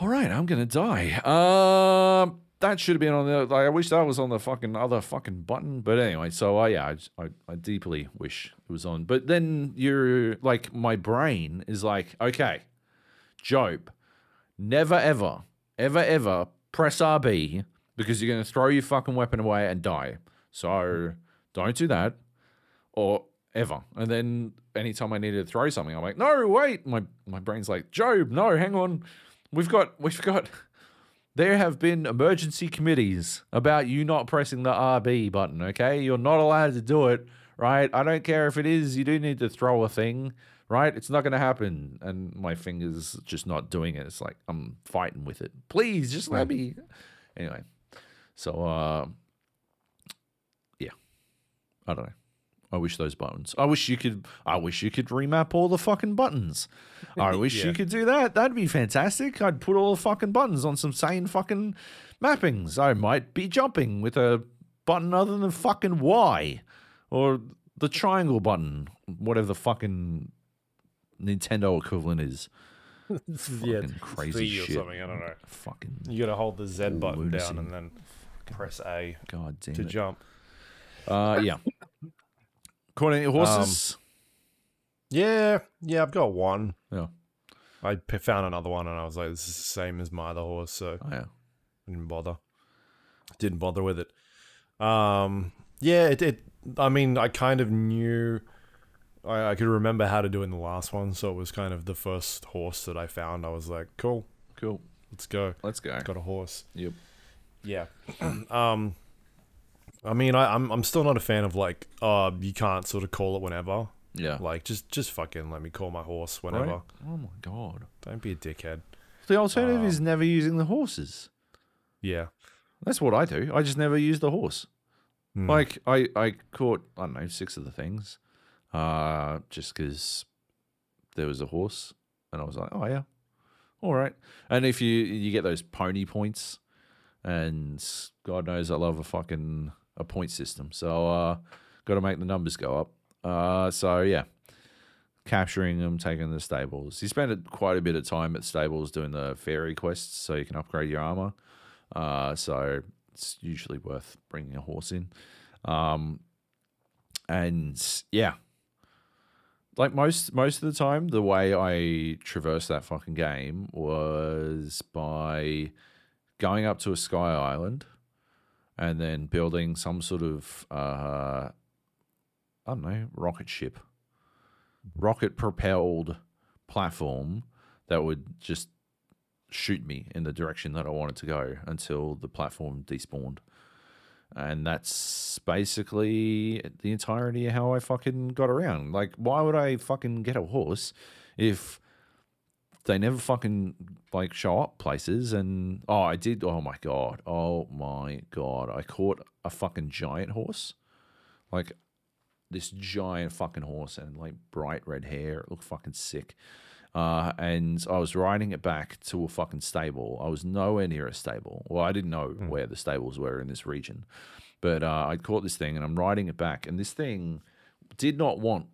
all right, I'm gonna die. Um, that should have been on the. Like, I wish that was on the fucking other fucking button. But anyway, so uh, yeah, I, I I deeply wish it was on. But then you're like, my brain is like, okay, Joab, never ever, ever ever press RB because you're gonna throw your fucking weapon away and die. So don't do that, or ever. And then anytime I needed to throw something, I'm like, no, wait. My my brain's like, Joab, no, hang on. We've got we've got there have been emergency committees about you not pressing the RB button, okay? You're not allowed to do it, right? I don't care if it is, you do need to throw a thing, right? It's not going to happen. And my finger's just not doing it. It's like I'm fighting with it. Please, just let me. Anyway, so, uh, yeah, I don't know. I wish those buttons. I wish you could. I wish you could remap all the fucking buttons. I wish Yeah. you could do that. That'd be fantastic. I'd put all the fucking buttons on some sane fucking mappings. I might be jumping with a button other than fucking Y or the triangle button, whatever the fucking Nintendo equivalent is. yeah, Fucking crazy Z shit. something. I don't know. Fucking You gotta hold the Z button Lunacy. down and then press A god damn to it. jump. Uh, yeah. According to horses. Yeah, yeah, I've got one. yeah. I p- found another one and I was like, this is the same as my other horse, so Oh, yeah. I didn't bother. Didn't bother with it. Um, yeah, it. it I mean, I kind of knew. I, I could remember how to do it in the last one, so it was kind of the first horse that I found. I was like, cool, Cool. let's go. Let's go. Got a horse. Yep. Yeah. um, I mean, I, I'm I'm still not a fan of like, uh, you can't sort of call it whenever. Yeah. Like, just just fucking let me call my horse whenever. Right? Oh my god. Don't be a dickhead. The alternative Um, is never using the horses. Yeah. That's what I do. I just never use the horse. Hmm. Like I, I caught I don't know six of the things, uh, just because there was a horse, and I was like, oh yeah, all right. And if you you get those pony points, and God knows I love a fucking a point system, so uh, got to make the numbers go up. Uh, so yeah, capturing them, taking the stables. You spend quite a bit of time at stables doing the fairy quests, so you can upgrade your armor. Uh, so it's usually worth bringing a horse in. Um, and yeah, like most most of the time, the way I traversed that fucking game was by going up to a sky island and then building some sort of uh, I don't know rocket ship, rocket propelled platform that would just shoot me in the direction that I wanted to go until the platform despawned. And that's basically the entirety of how I fucking got around. Like, why would I fucking get a horse if they never fucking like show up places. And oh, I did. Oh my god. Oh my god. I caught a fucking giant horse, like this giant fucking horse, and like bright red hair. It looked fucking sick. Uh, and I was riding it back to a fucking stable. I was nowhere near a stable. Well, I didn't know where the stables were in this region, but uh, I caught this thing and I'm riding it back, and this thing did not want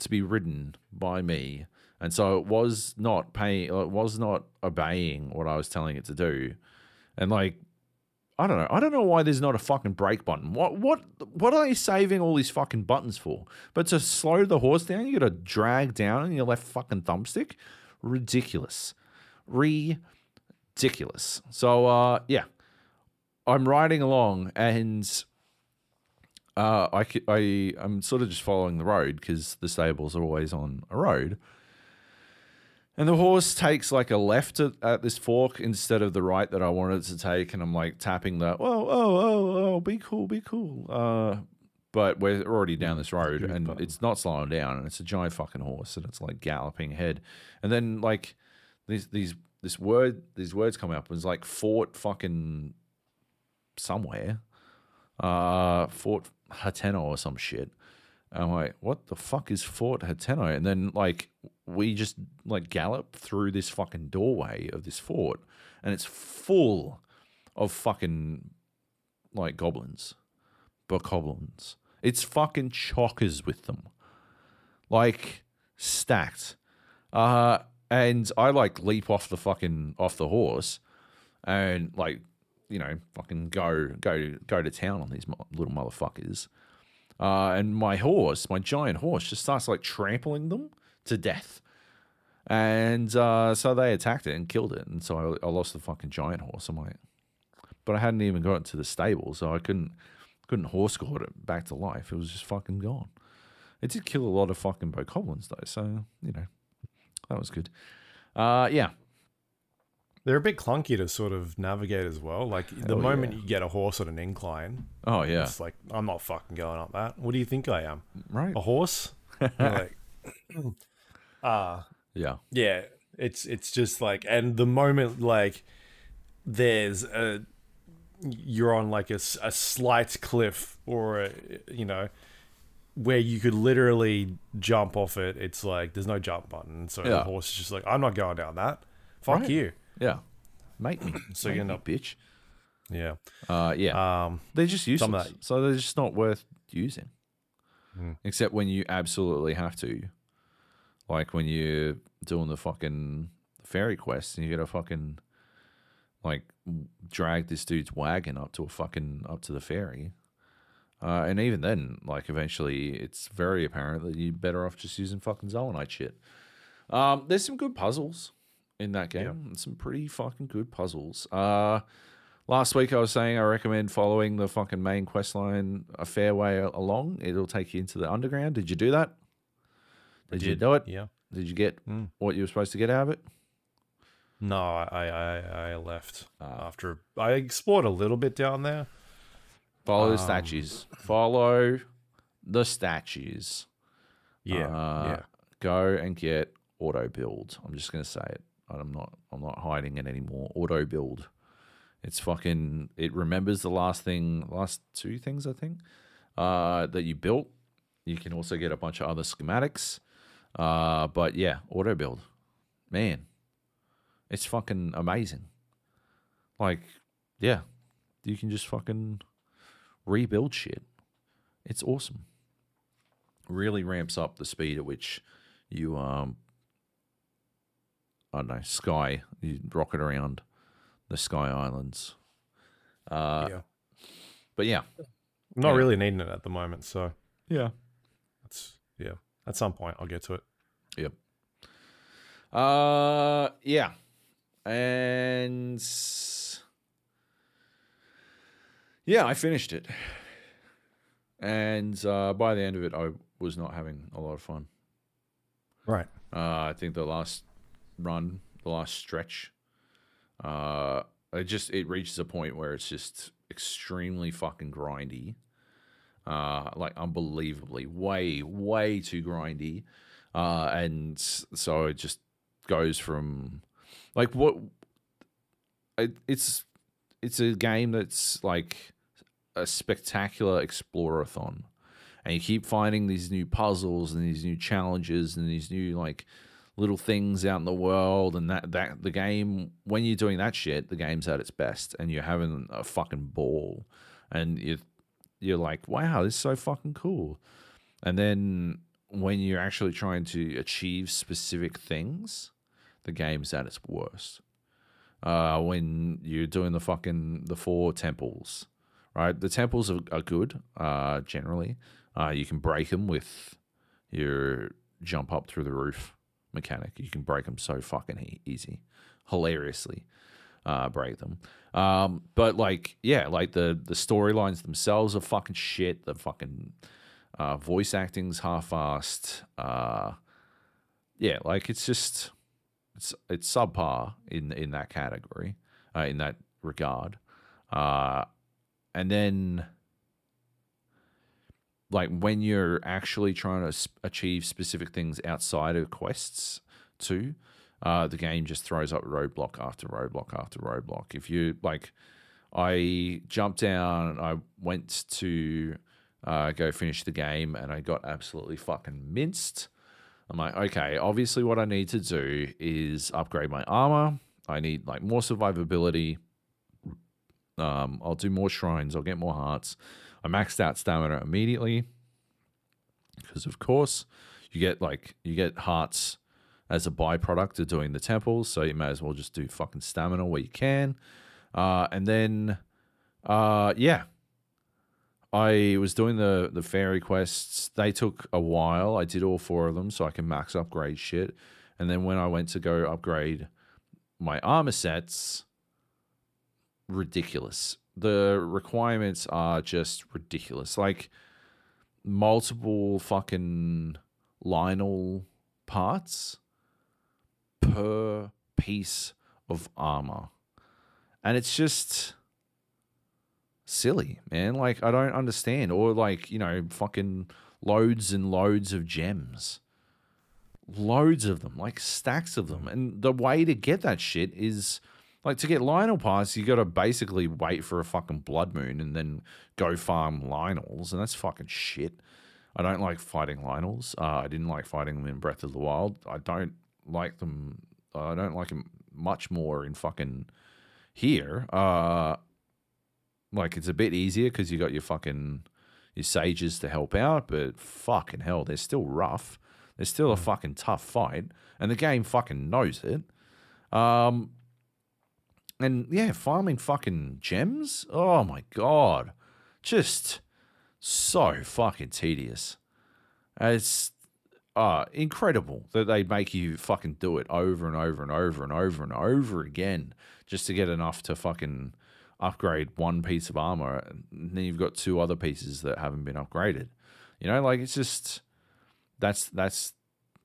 to be ridden by me, and so it was not paying. It was not obeying what I was telling it to do, and like. I don't know. I don't know why there's not a fucking brake button. What what what are they saving all these fucking buttons for? But to slow the horse down, you got to drag down on your left fucking thumbstick. Ridiculous, ridiculous. So uh, yeah, I'm riding along and uh, I, I I'm sort of just following the road because the stables are always on a road. And the horse takes like a left at, at this fork instead of the right that I wanted it to take, and I'm like tapping the oh oh oh oh be cool be cool. Uh, but we're already down this road, and it's not slowing down, and it's a giant fucking horse, and it's like galloping ahead, and then like these these this word these words come up. It's like Fort fucking somewhere, uh, Fort Hateno or some shit. And I'm like, what the fuck is Fort Hateno? And then like we just like gallop through this fucking doorway of this fort, and it's full of fucking like goblins, but goblins. It's fucking chockers with them, like stacked. Uh, and I like leap off the fucking off the horse, and like you know fucking go go go to town on these little motherfuckers. Uh, and my horse, my giant horse, just starts like trampling them to death. And uh, so they attacked it and killed it. And so I, I lost the fucking giant horse. I'm like, but I hadn't even gotten to the stable, so I couldn't couldn't horse guard it back to life. It was just fucking gone. It did kill a lot of fucking bokoblins though, so you know that was good. Uh, yeah, They're a bit clunky to sort of navigate as well. Like the Hell moment yeah. you get a horse on an incline, oh yeah, it's like I'm not fucking going up that. What do you think I am? right, A horse? Like, ah, yeah, yeah. It's it's just like, and the moment like there's a you're on like a, a slight cliff or a, you know where you could literally jump off it. It's like there's no jump button, so the horse is just like, I'm not going down that. Fuck Right. you. yeah. Make me, So make you end me, up- bitch. Yeah. Uh, yeah. Um. They're just useless. Some of that- So they're just not worth using. Hmm. Except when you absolutely have to. Like when you're doing the fucking fairy quest and you gotta fucking like drag this dude's wagon up to a fucking up to the ferry. Uh, and even then, like eventually it's very apparent that you're better off just using fucking Zonaite shit. Um, there's some good puzzles in that game. Some pretty fucking good puzzles. Uh Last week I was saying I recommend following the fucking main quest line a fair way along. It'll take you into the underground. Did you do that? Did, you do it? Yeah. Did you get Mm. what you were supposed to get out of it? No, I I, I left Ah. after I explored a little bit down there. Follow the Um, statues. Follow the statues. Yeah. Uh, yeah. Go and get auto build. I'm just gonna say it. I'm not. I'm not hiding it anymore. Auto build. It's fucking. It remembers the last thing, last two things I think, uh, that you built. You can also get a bunch of other schematics. Uh, but yeah, auto build. Man, it's fucking amazing. Like, yeah, you can just fucking rebuild shit. It's awesome. Really ramps up the speed at which you um I don't know, sky you rocket around the sky islands. Uh yeah. but yeah. I'm not yeah. really needing it at the moment, so Yeah. that's yeah. At some point, I'll get to it. Yep. Uh yeah. And yeah, I finished it. And uh, by the end of it, I was not having a lot of fun. Right. Uh, I think the last run, the last stretch, uh, it just it reaches a point where it's just extremely fucking grindy, uh, like unbelievably way way too grindy, uh, and so it just goes from like what it, it's it's a game that's like a spectacular explorathon. And you keep finding these new puzzles and these new challenges and these new like little things out in the world and that that the game when you're doing that shit the game's at its best and you're having a fucking ball. And you you're like wow this is so fucking cool. And then when you're actually trying to achieve specific things the game's at its worst. Uh, when you're doing the fucking the four temples right? The temples are, are good uh, generally. Uh, you can break them with your jump up through the roof mechanic. You can break them so fucking easy, hilariously uh, break them. Um, but like, yeah, like the the storylines themselves are fucking shit. The fucking uh, voice acting's half-assed. Uh, yeah, like it's just it's it's subpar in in that category, uh, in that regard. Uh, and then like when you're actually trying to achieve specific things outside of quests too uh, the game just throws up roadblock after roadblock after roadblock. If you like i jumped down i went to uh, go finish the game and i got absolutely fucking minced i'm like okay obviously what i need to do is upgrade my armor. I need like more survivability. Um, i'll do more shrines. I'll get more hearts. I maxed out stamina immediately because, of course, you get like you get hearts as a byproduct of doing the temples, so you may as well just do fucking stamina where you can. Uh, and then, uh, yeah, I was doing the the fairy quests. They took a while. I did all four of them, so I can max upgrade shit. And then when I went to go upgrade my armor sets, ridiculous the requirements are just ridiculous. Like multiple fucking Lynel parts per piece of armor. And it's just silly, man. Like I don't understand. Or like, you know, fucking loads and loads of gems. Loads of them, like stacks of them. And the way to get that shit is like to get Lynel parts, you got to basically wait for a fucking blood moon and then go farm Lynels, and that's fucking shit. I don't like fighting Lynels. Uh, I didn't like fighting them in Breath of the Wild. I don't like them. I don't like them much more in fucking here. Uh, like it's a bit easier because you got your fucking your sages to help out, but fucking hell, they're still rough. They're still a fucking tough fight, and the game fucking knows it. Um, and yeah, farming fucking gems. Oh my god, just so fucking tedious. It's uh, incredible that they make you fucking do it over and over and over and over and over again just to get enough to fucking upgrade one piece of armor. And then you've got two other pieces that haven't been upgraded. You know, like it's just that's that's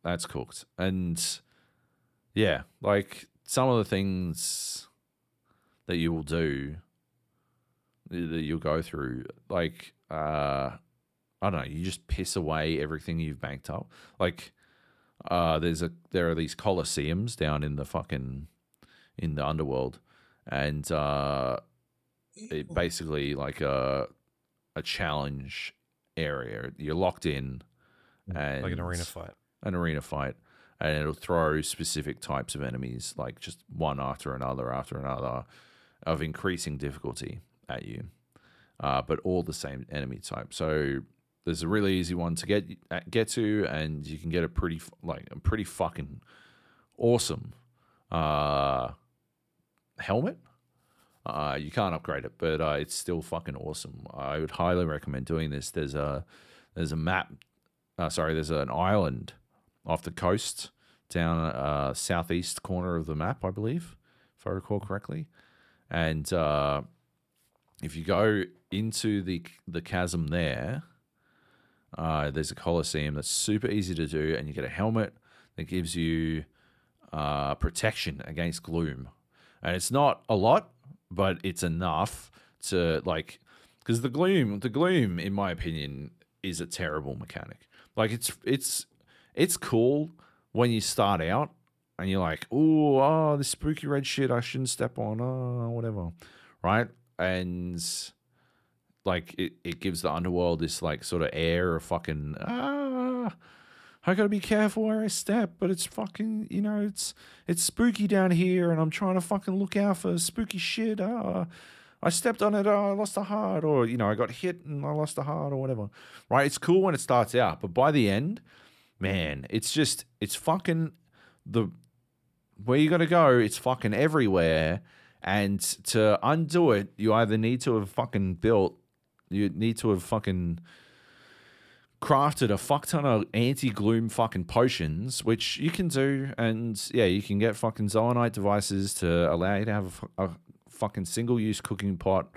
that's cooked. And yeah, like some of the things that you will do that you'll go through like uh i don't know you just piss away everything you've banked up. Like uh there's a there are these coliseums down in the fucking in the underworld. And uh it basically like a a challenge area. You're locked in and like an arena fight. an arena fight. And it'll throw specific types of enemies like just one after another after another of increasing difficulty at you. Uh, but all the same enemy type. So there's a really easy one to get uh, get to and you can get a pretty like a pretty fucking awesome uh, helmet. Uh, you can't upgrade it but uh, it's still fucking awesome. I would highly recommend doing this. There's a there's a map uh, sorry there's an island off the coast down uh, southeast corner of the map, I believe, if I recall correctly. And uh, if you go into the the chasm there, uh, there's a coliseum that's super easy to do, and you get a helmet that gives you uh, protection against gloom. And it's not a lot, but it's enough to like because the gloom, the gloom, in my opinion, is a terrible mechanic. Like it's it's it's cool when you start out and you're like, "Ooh, oh, this spooky red shit, I shouldn't step on, oh, whatever," right? And like it, it gives the underworld this like sort of air of fucking ah. I gotta be careful where I step, but it's fucking, you know, it's it's spooky down here, and I'm trying to fucking look out for spooky shit. Ah, I stepped on it, oh, I lost a heart, or you know, I got hit and I lost a heart, or whatever. Right? It's cool when it starts out, but by the end, man, it's just it's fucking the where you gotta go. It's fucking everywhere, and to undo it, you either need to have fucking built, you need to have fucking crafted a fuck ton of anti gloom fucking potions, which you can do, and yeah, you can get fucking Zonaite devices to allow you to have a, a fucking single use cooking pot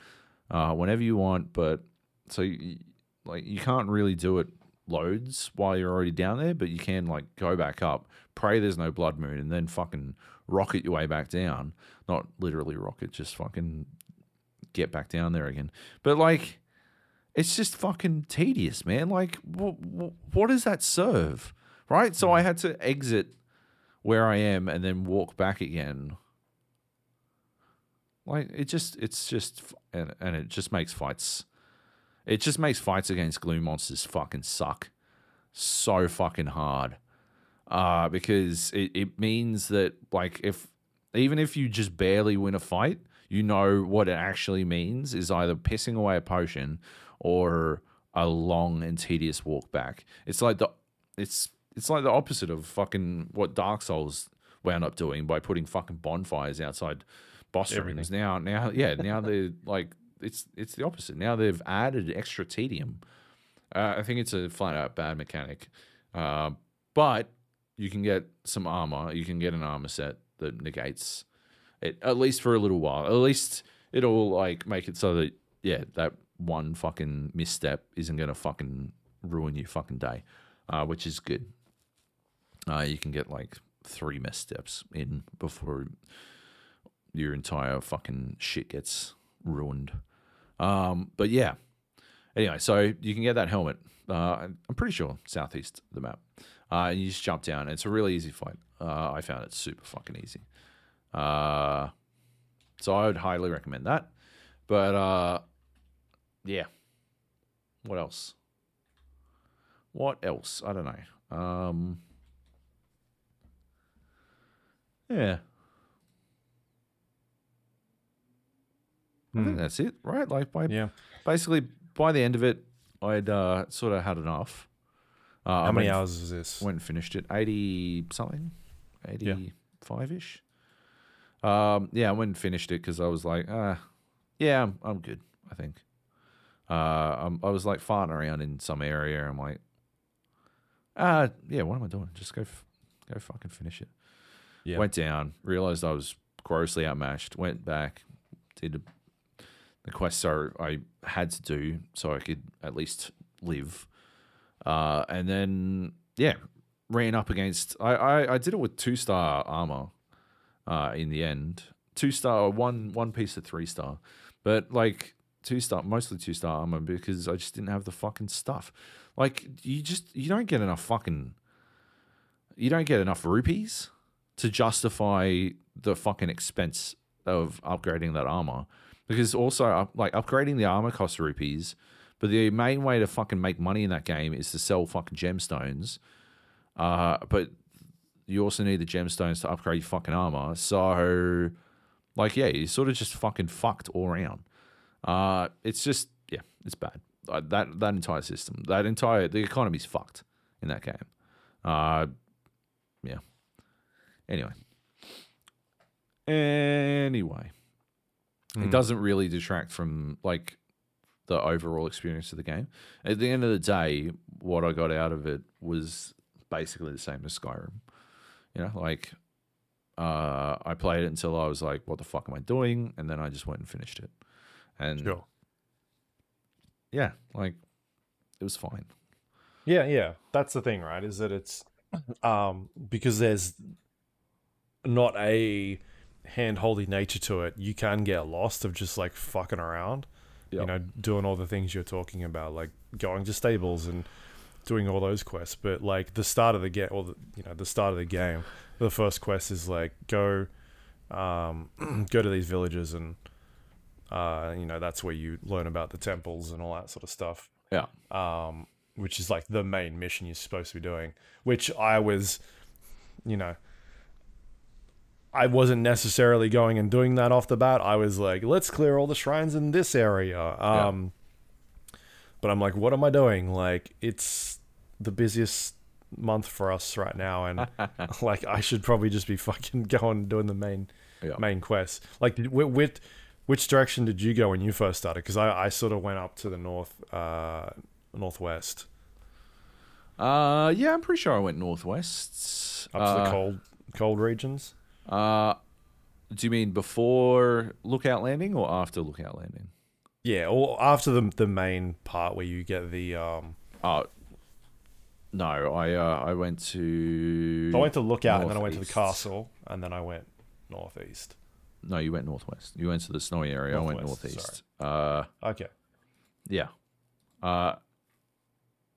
uh, whenever you want. But so you, like you can't really do it loads while you're already down there, but you can like go back up, pray there's no blood moon, and then fucking rocket your way back down. Not literally rocket, just fucking get back down there again. But like it's just fucking tedious, man. Like, wh- wh- what does that serve? Right? So I had to exit where I am and then walk back again. Like, it just, it's just, and, and it just makes fights, it just makes fights against gloom monsters fucking suck so fucking hard. Uh, because it, it means that, like, if, even if you just barely win a fight, you know what it actually means is either pissing away a potion or a long and tedious walk back. It's like the it's it's like the opposite of fucking what Dark Souls wound up doing by putting fucking bonfires outside boss Everything. rooms. Now now yeah, now they're like it's it's the opposite. Now they've added extra tedium. Uh, I think it's a flat out bad mechanic. Uh, but you can get some armor. You can get an armor set that negates it at least for a little while. At least it'll like make it so that yeah, that one fucking misstep isn't gonna fucking ruin your fucking day, uh, which is good. Uh, you can get like three missteps in before your entire fucking shit gets ruined. Um, but yeah. Anyway, so you can get that helmet. Uh, I'm pretty sure southeast the map. Uh, and you just jump down. It's a really easy fight. Uh, I found it super fucking easy. Uh, so I would highly recommend that. But uh, yeah. What else? What else? I don't know. Um, yeah. I think Hmm. that's it, right? Like by Yeah. basically by the end of it, I'd uh, sort of had enough. Uh, How I many went- hours is this? Went and finished it, eighty something, eighty five ish. Um, yeah, I went and finished it because I was like, ah, yeah, I'm, I'm good. I think. Uh, I'm, was like farting around in some area. I'm like, ah, yeah, what am I doing? Just go, f- go fucking finish it. Yeah. Went down, realized I was grossly outmatched. Went back, did the quest so I had to do so I could at least live. Uh, and then yeah, ran up against. I I, I did it with two star armor. Uh, in the end, two star, one one piece of three star, but like two star, mostly two star armor because I just didn't have the fucking stuff. Like you just you don't get enough fucking. You don't get enough rupees to justify the fucking expense of upgrading that armor because also like upgrading the armor costs rupees but the main way to fucking make money in that game is to sell fucking gemstones uh but you also need the gemstones to upgrade your fucking armor so like yeah you sort of just fucking fucked all around uh it's just yeah it's bad uh, that that entire system that entire the economy's fucked in that game uh yeah anyway anyway it Mm. doesn't really detract from like the overall experience of the game. At the end of the day, what I got out of it was basically the same as Skyrim. You know, like uh, I played it until I was like, "What the fuck am I doing?" And then I just went and finished it. And Sure. yeah, like it was fine. Yeah, yeah. That's the thing, right? Is that it's um because there's not a hand-holdy nature to it. You can get lost of just like fucking around. You know, doing all the things you're talking about, like going to stables and doing all those quests. But like the start of the game, or the, you know, the start of the game, the first quest is like go, um, go to these villages and, uh, you know, that's where you learn about the temples and all that sort of stuff. Yeah. Um, which is like the main mission you're supposed to be doing. Which I was, you know, I wasn't necessarily going and doing that off the bat. I was like, let's clear all the shrines in this area. Um, but I'm like, what am I doing? Like, it's the busiest month for us right now, and like, I should probably just be fucking going and doing the main Yeah. main quest. Like, whi- which direction did you go when you first started? Because I, I sort of went up to the north, uh, northwest, Uh, yeah, I'm pretty sure I went northwest. up to Uh, the cold cold regions. Uh, do you mean before Lookout Landing or after Lookout Landing? Yeah, or after the the main part where you get the um. Oh, no, I uh, I went to. I went to Lookout and then I went to the castle and then I went northeast. No, you went northwest. You went to the snowy area. I went northeast. Uh, Okay. yeah. Uh,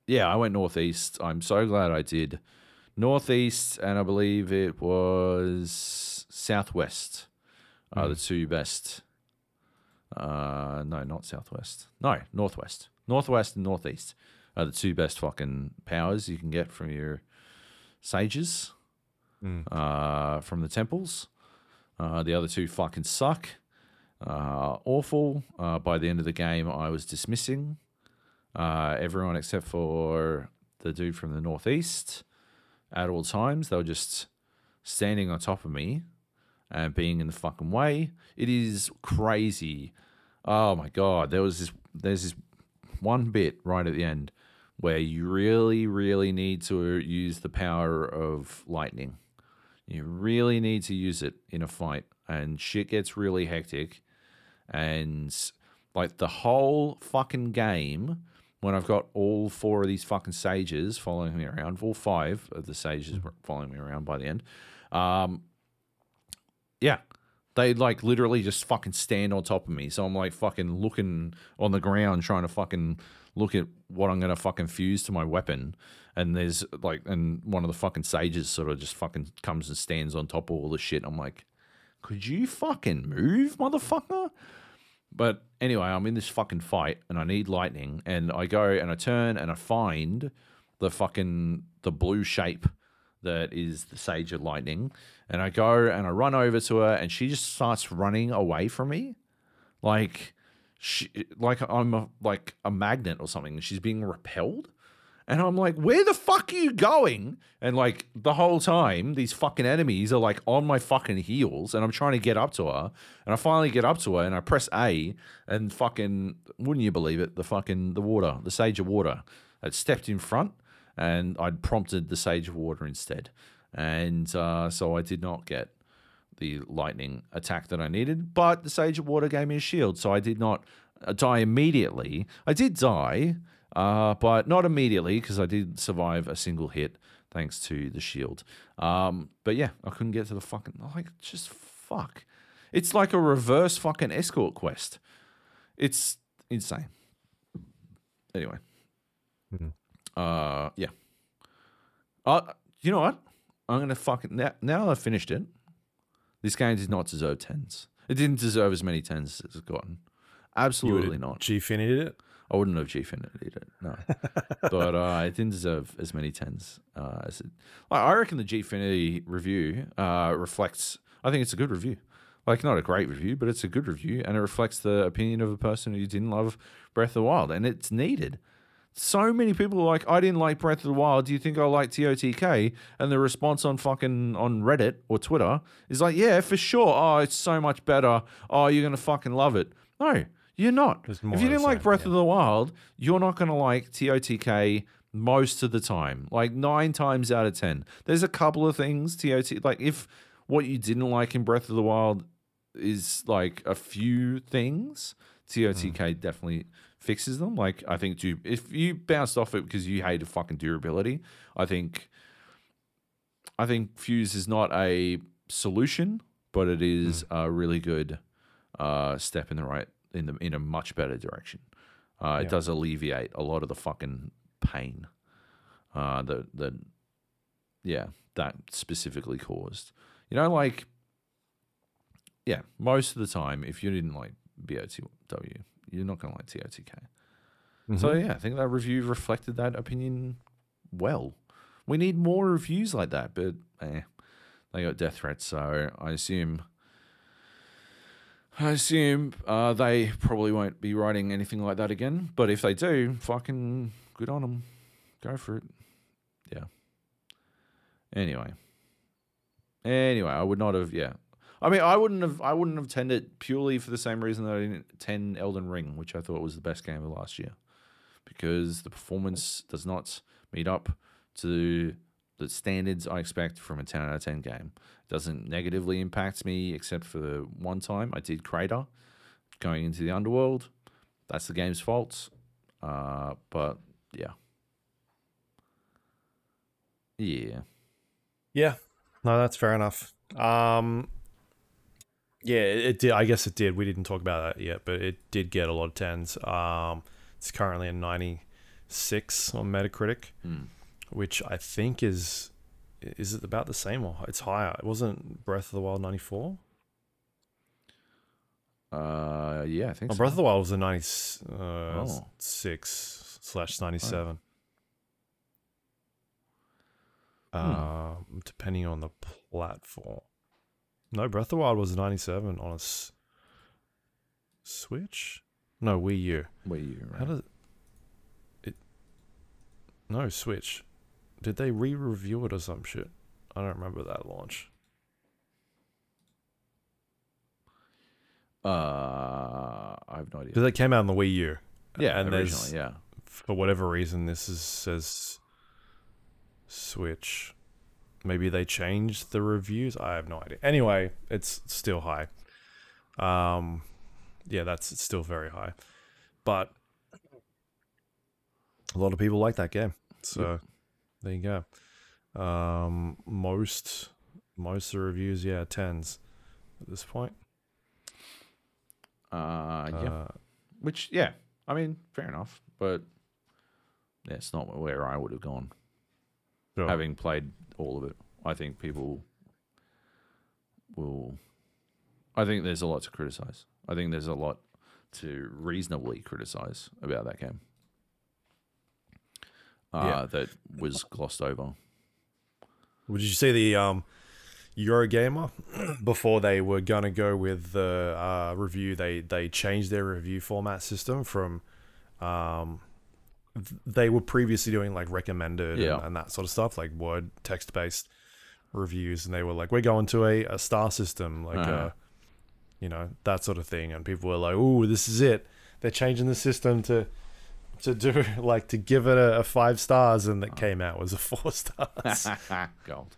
yeah, I went northeast. I'm so glad I did northeast, and I believe it was southwest. Are the two best. Uh, no, not southwest. No, northwest. Northwest and northeast are the two best fucking powers you can get from your sages. Mm. Uh, from the temples. Uh, the other two fucking suck. Uh, awful. Uh, by the end of the game, I was dismissing uh, everyone except for the dude from the northeast. At all times, they were just standing on top of me and being in the fucking way. It is crazy. Oh my god, there was this. There's this one bit right at the end where you really, really need to use the power of lightning. You really need to use it in a fight, and shit gets really hectic. And like the whole fucking game, when I've got all four of these fucking sages following me around, all five of the sages were following me around by the end. Um, yeah, they like literally just fucking stand on top of me. So I'm like fucking looking on the ground, trying to fucking look at what I'm gonna fucking fuse to my weapon. And there's like, and one of the fucking sages sort of just fucking comes and stands on top of all the shit. I'm like, could you fucking move, motherfucker? But anyway, I'm in this fucking fight and I need lightning. And I go and I turn and I find the fucking the blue shape that is the Sage of Lightning. And I go and I run over to her and she just starts running away from me. Like she like I'm a, like a magnet or something. She's being repelled. And I'm like, where the fuck are you going? And like the whole time, these fucking enemies are like on my fucking heels, and I'm trying to get up to her. And I finally get up to her, and I press A, and fucking, wouldn't you believe it? The fucking the water, the sage of water, had stepped in front, and I'd prompted the sage of water instead, and uh, so I did not get the lightning attack that I needed. But the Sage of Water gave me a shield, so I did not uh, die immediately. I did die, uh, but not immediately because I did survive a single hit thanks to the shield. Um, but yeah, I couldn't get to the fucking like just fuck. It's like a reverse fucking escort quest. It's insane. Anyway, Mhm. uh, yeah. Uh, you know what? I'm gonna fucking now. Now I've finished it. This game did not deserve tens. It didn't deserve as many tens as it's gotten. Absolutely not. G finited it. I wouldn't have G-Finity it, no. but uh, it didn't deserve as many tens uh, as it. Like, I reckon the Gfinity review uh, reflects. I think it's a good review. Like, not a great review, but it's a good review, and it reflects the opinion of a person who didn't love Breath of the Wild, and it's needed. So many people are like, I didn't like Breath of the Wild. Do you think I like TOTK? And the response on fucking on Reddit or Twitter is like, yeah, for sure. Oh, it's so much better. Oh, you're gonna fucking love it. No, you're not. More If you didn't like same, Breath yeah. of the Wild, you're not gonna like TOTK most of the time. Like nine times out of ten. There's a couple of things TOT like if what you didn't like in Breath of the Wild is like a few things, TOTK definitely fixes them. Like I think du- if you bounced off it because you hated fucking durability, I think I think Fuse is not a solution, but it is a really good uh, step in the right in the in a much better direction. Uh, It does alleviate a lot of the fucking pain uh, that that yeah, that specifically caused. You know, like, yeah, most of the time, if you didn't like BOTW, you're not going to like TOTK. So Mhm. yeah, I think that review reflected that opinion well. We need more reviews like that, but eh, they got death threats, so I assume. I assume uh, they probably won't be writing anything like that again. But if they do, fucking good on them. Go for it. Yeah. Anyway. Anyway, I would not have. Yeah. I mean, I wouldn't have. I wouldn't have tended purely for the same reason that I didn't tend Elden Ring, which I thought was the best game of last year, because the performance does not meet up to the standards I expect from a 10 out of 10 game. It doesn't negatively impact me, except for the one time I did Crater going into the underworld. That's the game's fault. Uh, but yeah. Yeah. Yeah. No, that's fair enough. Um, yeah, it, did. I guess it did. We didn't talk about that yet, but it did get a lot of tens. Um, it's currently a ninety six on Metacritic, Hmm. Which I think is is it about the same or it's higher. It wasn't Breath of the Wild ninety four. Uh, yeah, I think Oh, so. Breath of the Wild was a ninety uh, Oh. six slash ninety seven. Hmm. Uh, depending on the platform. No, Breath of the Wild was a 97 on a s- Switch? No, Wii U. Where you? Right? How does it? No, Switch. Did they re-review it or some shit? I don't remember that launch. uh, I have no idea. Because it came out on the Wii U. Yeah, and originally, yeah. for whatever reason this is says Switch. Maybe they changed the reviews. I have no idea. Anyway, it's still high. Um, yeah, that's it's still very high, but a lot of people like that game. So there you go. Um, most most of the reviews, yeah, tens at this point. Uh, yeah. Uh, Which, yeah, I mean, fair enough, but that's not where I would have gone. sure. Having played all of it, I think people will. I think there's a lot to criticize. I think there's a lot to reasonably criticize about that game. Uh, Yeah. That was glossed over. Did you see the um, Eurogamer before they were gonna go with the uh, review? They they changed their review format system from um, they were previously doing like recommended Yeah. and, and that sort of stuff, like word text based reviews, and they were like, we're going to a, a star system, like Uh-huh. uh, you know that sort of thing, and people were like, oh, this is it. They're changing the system to. To do like to give it a, a five stars, and that came out was a four stars. Gold.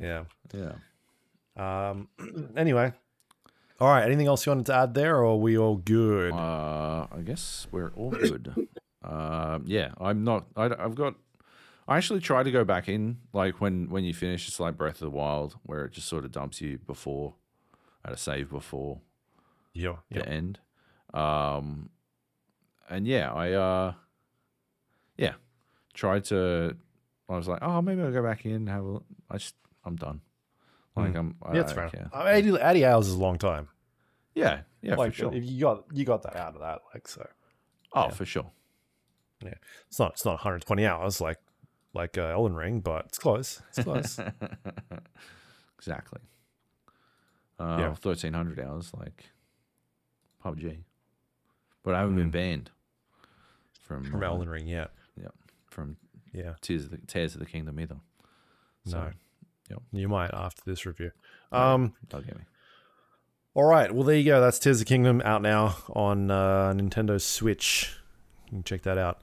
yeah. Yeah. Um. Anyway, all right. Anything else you wanted to add there, or are we all good? Uh, I guess we're all good. um, yeah, I'm not. I, I've got. I actually try to go back in, like when when you finish. It's like Breath of the Wild, where it just sort of dumps you before, at a save before yeah. the end. Um, and yeah, I uh, yeah, tried to. I was like, oh, maybe I'll go back in. and Have a. I just, I'm done. Like I'm. I, Yeah, it's I fair. Uh, 80, 80 hours is a long time. Yeah, yeah, like for sure. if you got you got that out of that, like so. oh, yeah. for sure. Yeah, it's not it's not 120 hours like like uh, Elden Ring, but it's close. It's close. exactly. Uh, Yeah. thirteen hundred hours like PUBG, but I haven't been Mm. banned from From uh, Elden Ring, yeah, yeah, from yeah. Tears of the Tears of the Kingdom either. So, No. yep. You might after this review. Right. Um. don't get me. All right. Well, there you go. That's Tears of the Kingdom out now on uh, Nintendo Switch. You can check that out.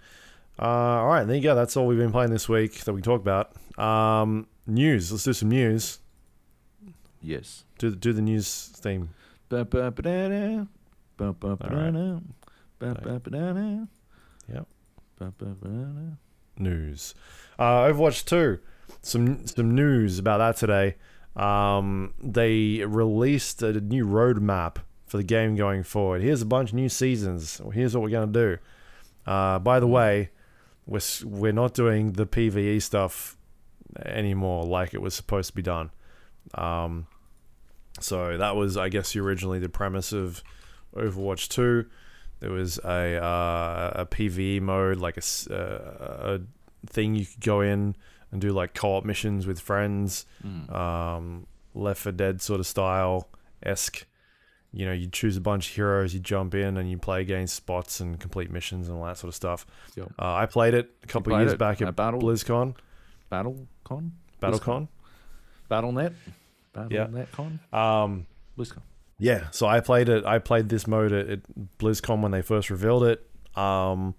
Uh, all right. There you go. That's all we've been playing this week that we can talk about. Um, news. Let's do some news. Yes. Do the, do the news theme. Ba-ba-ba-da-da, ba-ba-ba-da-da, ba-ba-ba-da-da, Yep. ba-ba-ba-da-da. News. Uh, Overwatch 2. Some some news about that today. Um, they released a new roadmap for the game going forward. Here's a bunch of new seasons. Here's what we're gonna do. Uh, by the way, we're we're not doing the PVE stuff anymore like it was supposed to be done. Um, so that was, I guess, originally the premise of Overwatch Two. There was a uh, a PVE mode, like a, uh, a thing you could go in and do like co-op missions with friends, Mm. um, Left 4 Dead sort of style esque. You know, you choose a bunch of heroes, you jump in, and you play against spots and complete missions and all that sort of stuff. Yep. Uh, I played it a couple of years it back at at Battle- BlizzCon, BattleCon, BattleCon. BattleNet, Yeah. BattleNet Con, Um, BlizzCon. Yeah, so I played it. I played this mode at, at BlizzCon when they first revealed it. Um,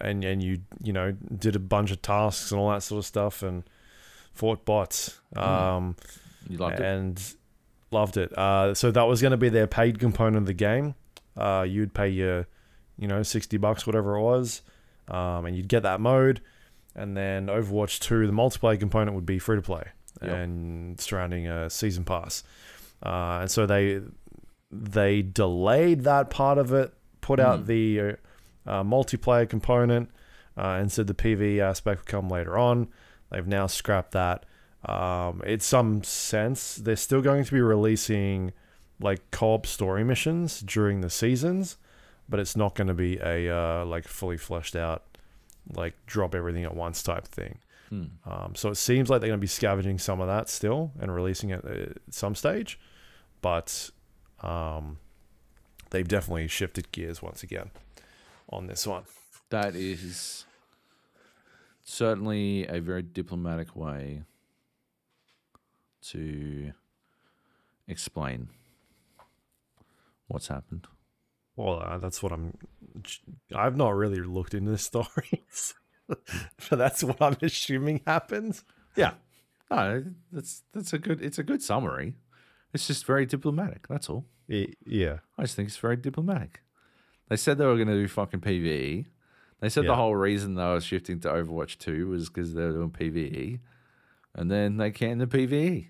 and and you you know did a bunch of tasks and all that sort of stuff and fought bots. Um, You loved it. and loved it. Uh, so that was going to be their paid component of the game. Uh, you'd pay your, you know, sixty bucks, whatever it was, um, and you'd get that mode. And then Overwatch Two, the multiplayer component would be free to play Yep. and surrounding a season pass. Uh, and so they they delayed that part of it, put out Mm. the uh, uh, multiplayer component, uh, and said the PvE aspect would come later on. They've now scrapped that. Um, it's some sense they're still going to be releasing like co-op story missions during the seasons, but it's not going to be a uh, like fully fleshed out like drop everything at once type thing. Hmm. Um, so it seems like they're going to be scavenging some of that still and releasing it at some stage, but um, they've definitely shifted gears once again on this one. That is certainly a very diplomatic way to explain what's happened. Well, uh, that's what I'm. I've not really looked into the stories, but that's what I'm assuming happened. Yeah. No, that's that's a good it's a good summary. It's just very diplomatic, that's all. Yeah, I just think it's very diplomatic. They said they were going to do fucking PVE. They said Yeah. the whole reason they were shifting to Overwatch 2 was because they were doing PVE. And then they canned the PVE.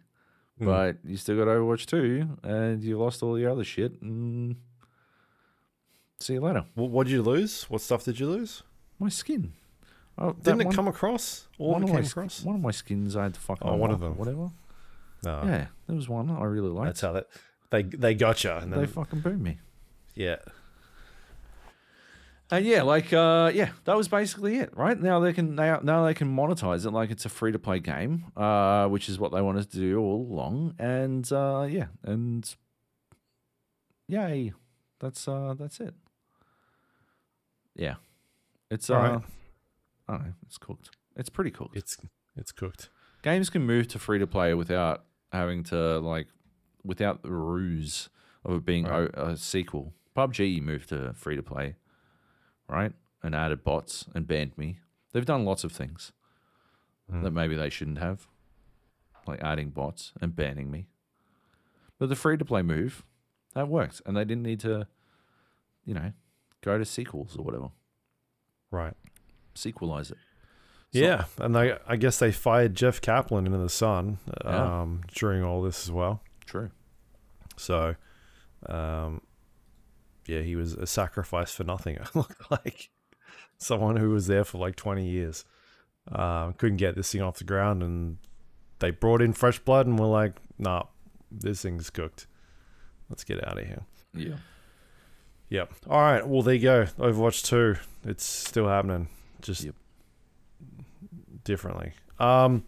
Hmm. But you still got Overwatch 2 and you lost all your other shit. And see you later. What what did you lose? What stuff did you lose? My skin. Oh, Didn't it one- come across? All one of my came across. One of my skins I had to fucking Oh, one of them. Whatever. No, Yeah, there was one I really liked. that's how that they they got you. And they then, fucking boomed me. yeah, And yeah, like uh, yeah, that was basically it, right? Now they can now, now they can monetize it like it's a free to play game, uh, which is what they wanted to do all along. And uh, yeah, and yay, that's uh, that's it. Yeah, it's uh, Alright. I don't know, it's cooked. It's pretty cooked. it's it's cooked. Games can move to free to play without having to like without the ruse of it being Right. o- a sequel. PUBG moved to free to play, right? And added bots and banned me. They've done lots of things Mm. that maybe they shouldn't have, like adding bots and banning me. But the free to play move, that worked, and they didn't need to, you know, go to sequels or whatever. Right. Sequelize it. So- Yeah, and they, I guess they fired Jeff Kaplan into the sun Yeah. um, during all this as well. True. So, um, yeah, he was a sacrifice for nothing. It looked like someone who was there for like 20 years um, couldn't get this thing off the ground, and they brought in fresh blood, and were like, "Nah, this thing's cooked. Let's get out of here." Yeah. Yep. All right. Well, there you go. Overwatch 2. It's still happening. Just Yep. Differently. Um,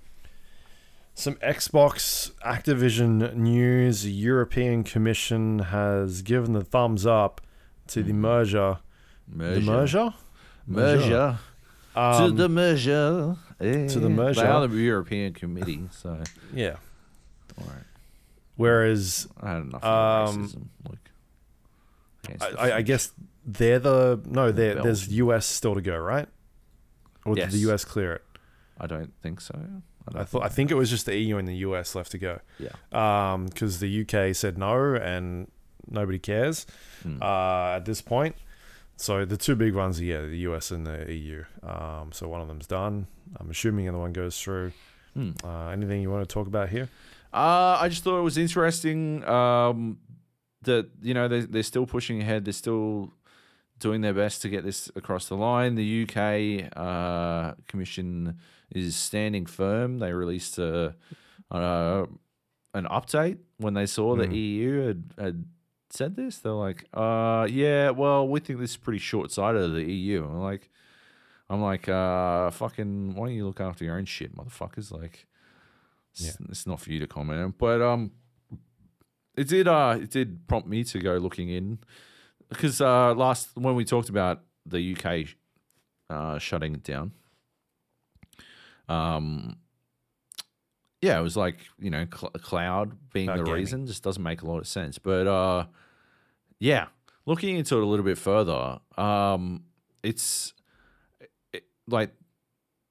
some Xbox Activision news. The European Commission has given the thumbs up to the Mhm. merger. The merger? Merger. to Um, the merger. To the merger. They are the European Committee, so yeah. all right. Whereas I had enough Um, racism. Like, I, I, I guess they're the no. There, there's US still to go, right? Or did the US clear it? I don't think so. I, I thought I think it was just the EU and the US left to go. Yeah. Um, because the UK said no and nobody cares. Mm. uh, at this point. So the two big ones are yeah, the US and the EU. Um, so one of them's done. I'm assuming the other one goes through. Hmm. Uh, anything you want to talk about here? Uh, I just thought it was interesting um, that you know they they're still pushing ahead. They're still doing their best to get this across the line. The UK uh, Commission is standing firm. They released a, uh, an update when they saw Mm. EU had, had said this. They're like, uh, yeah, well, we think this is pretty short sighted of the EU. I'm like, I'm like, uh, fucking, why don't you look after your own shit, motherfuckers? Like, it's, it's not for you to comment on. But um, it did uh, it did prompt me to go looking in because uh, last when we talked about the UK uh, shutting it down, um, yeah, it was like you know cl- cloud being Cloud the gaming. reason just doesn't make a lot of sense. But uh, yeah, looking into it a little bit further, um, it's it, like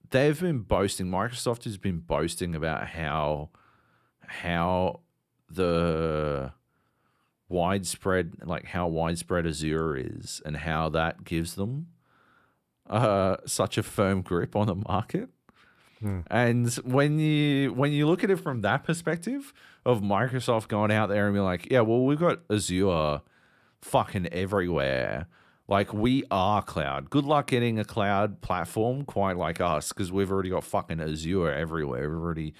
they've been boasting. Microsoft has been boasting about how how the widespread like how widespread Azure is and how that gives them uh, such a firm grip on the market. Hmm. And when you when you look at it from that perspective of Microsoft going out there and be like, yeah, well, we've got Azure fucking everywhere. Like we are cloud. Good luck getting a cloud platform quite like us because we've already got fucking Azure everywhere. We've already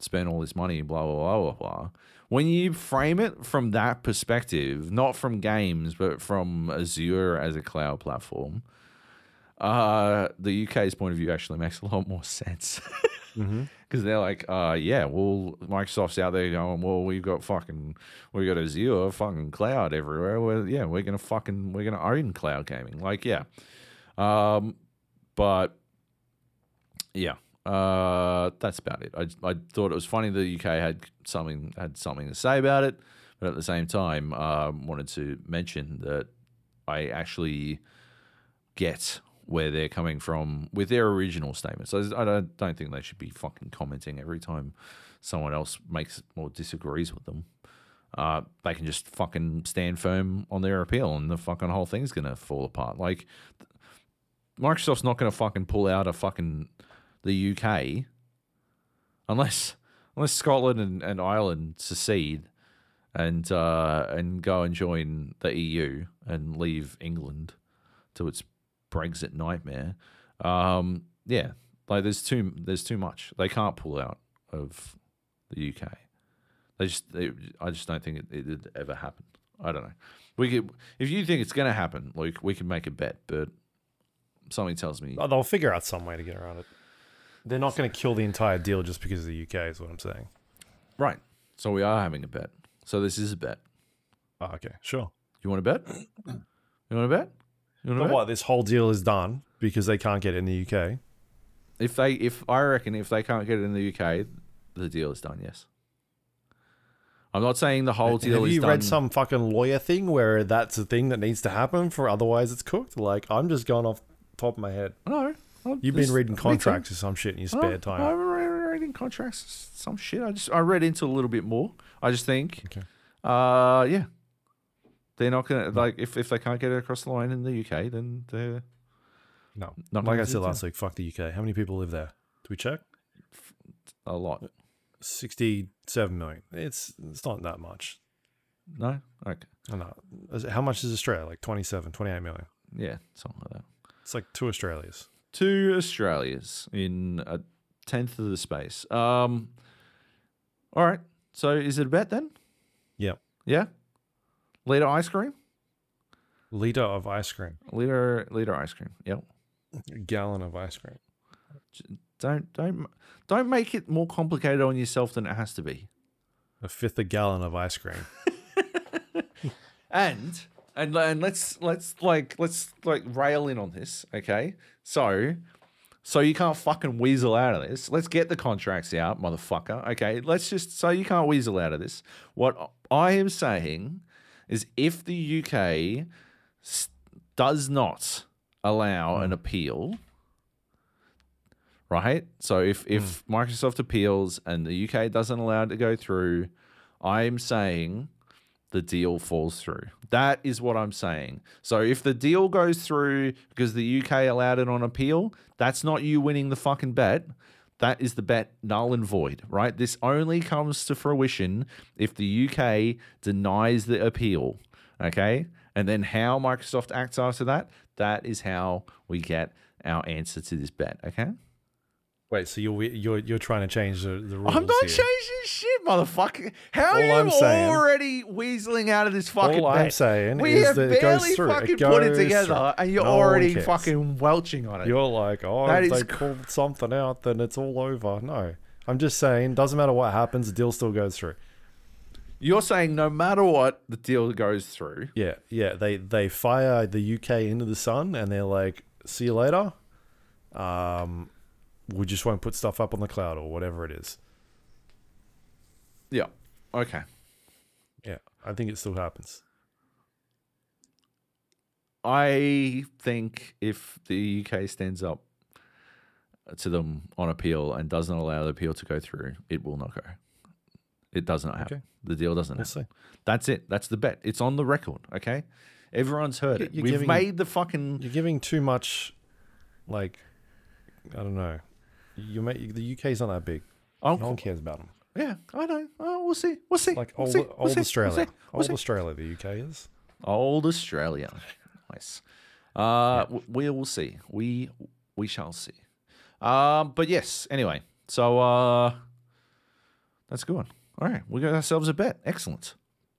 spent all this money. Blah blah blah blah blah. When you frame it from that perspective, not from games, but from Azure as a cloud platform, uh, the UK's point of view actually makes a lot more sense. Mm-hmm. Because they're like, uh, yeah, well, Microsoft's out there going, well, we've got fucking, we've got Azure, fucking cloud everywhere. Well, yeah, we're gonna fucking, we're gonna own cloud gaming. Like, yeah, um, but yeah, uh, that's about it. I, I thought it was funny the UK had something had something to say about it, but at the same time, um, wanted to mention that I actually get where they're coming from with their original statements. I don't, don't think they should be fucking commenting every time someone else makes or disagrees with them. Uh, they can just fucking stand firm on their appeal, and the fucking whole thing's gonna fall apart. Like Microsoft's not gonna fucking pull out a fucking the UK unless unless Scotland and, and Ireland secede and uh, and go and join the EU and leave England to its Brexit nightmare. Um, yeah, like there's too there's too much. They can't pull out of the UK. They just they, I just don't think it, it ever happen. I don't know. We could if you think it's going to happen, Luke, we can make a bet, but something tells me They'll figure out some way to get around it. They're not going to kill the entire deal just because of the UK, is what I'm saying. right. So we are having a bet. So this is a bet. Oh, okay, sure. You want to bet? You want to bet? You want to But bet? what? This whole deal is done because they can't get it in the UK. If they, if I reckon, if they can't get it in the UK, the deal is done. Yes. I'm not saying the whole deal Have is you done. read some fucking lawyer thing where that's a thing that needs to happen for otherwise it's cooked? Like I'm just going off the top of my head. No, You've been reading contracts or some shit in your spare time. haven't read reading contracts. Some shit. I just I read into a little bit more. I just think, Okay. uh, yeah, they're not gonna like if if they can't get it across the line in the UK, then they're No, not like I said last week, fuck the UK. How many people live there? Do we check? a lot. Sixty-seven million. It's it's not that much. No, okay, I know. How much is Australia? Like 27, 28 million. yeah, something like that. It's like two Australias. Two Australias in a tenth of the space. Um, all right. So is it a bet then? Yeah. Yeah. Liter ice cream. Liter of ice cream. Liter liter ice cream. Yep. A gallon of ice cream. Don't don't don't make it more complicated on yourself than it has to be. A fifth a gallon of ice cream. And and and let's let's like let's like rail in on this, okay? So so you can't fucking weasel out of this. Let's get the contracts out, motherfucker. Okay, let's just so you can't weasel out of this. What I am saying is, if the UK does not allow an hmm. appeal, right? So if hmm. if Microsoft appeals and the UK doesn't allow it to go through, I'm saying the deal falls through. That is what I'm saying. So if the deal goes through because the UK allowed it on appeal, that's not you winning the fucking bet. That is the bet null and void, right? This only comes to fruition if the UK denies the appeal, okay? And then how Microsoft acts after that, that is how we get our answer to this bet. Okay. Wait, so you're you're you're trying to change the, the rules? I'm not here. changing shit, motherfucker. How are you I'm saying- already weaseling out of this fucking All I'm bet? saying we is have that it goes barely through. It fucking put it together, through. and you're No already fucking welching on it. You're like, oh, That if they cr- pulled something out, then it's all over. No, I'm just saying, doesn't matter what happens, the deal still goes through. You're saying no matter what, the deal goes through. Yeah, yeah. They they fire the UK into the sun, and they're like, see you later. Um, we just won't put stuff up on the cloud or whatever it is. Yeah. Okay. Yeah, I think it still happens. I think if the UK stands up to them on appeal and doesn't allow the appeal to go through, it will not go. It does not happen. Okay. The deal doesn't We'll happen. see. That's it. That's the bet. It's on the record. Okay. Everyone's heard it. you're We've giving- made the fucking. You're giving too much, like, I don't know. You make the UK's not that big. Oh, No one cares about them. yeah, I know. Oh, we'll see. We'll see. Like we'll old, see. Old. We'll Australia. see. We'll Old see. Australia, the UK is. Old Australia. Nice. Uh, w- we will see. We we shall see. Um, but yes. Anyway, so uh, that's a good one. All right, we got ourselves a bet. Excellent.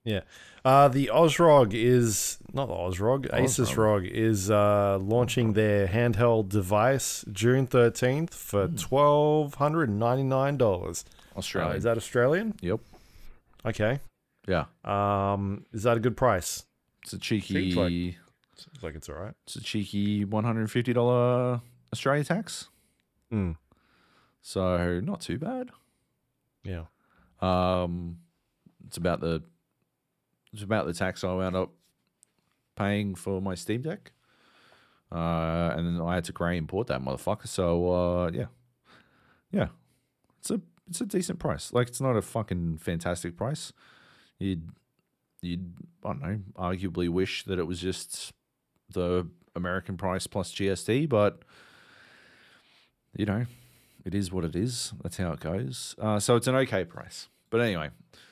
Yeah. Uh, the Ozrog is not the Ozrog. Asus ROG is uh, launching their handheld device June thirteenth for twelve hundred and ninety nine dollars. Australia. Uh, is that Australian? yep. Okay. Yeah. Um, is that a good price? It's a cheeky. Seems like- Seems like it's all right. It's a cheeky one hundred and fifty dollar Australia tax. Mm. So not too bad. Yeah. Um, it's about the about the tax I wound up paying for my Steam Deck. Uh, and then I had to grey import that motherfucker. So uh, yeah, yeah, it's a it's a decent price. Like it's not a fucking fantastic price. You'd you'd I don't know, arguably wish that it was just the American price plus GST, but you know, it is what it is. That's how it goes. Uh, so it's an okay price. But anyway,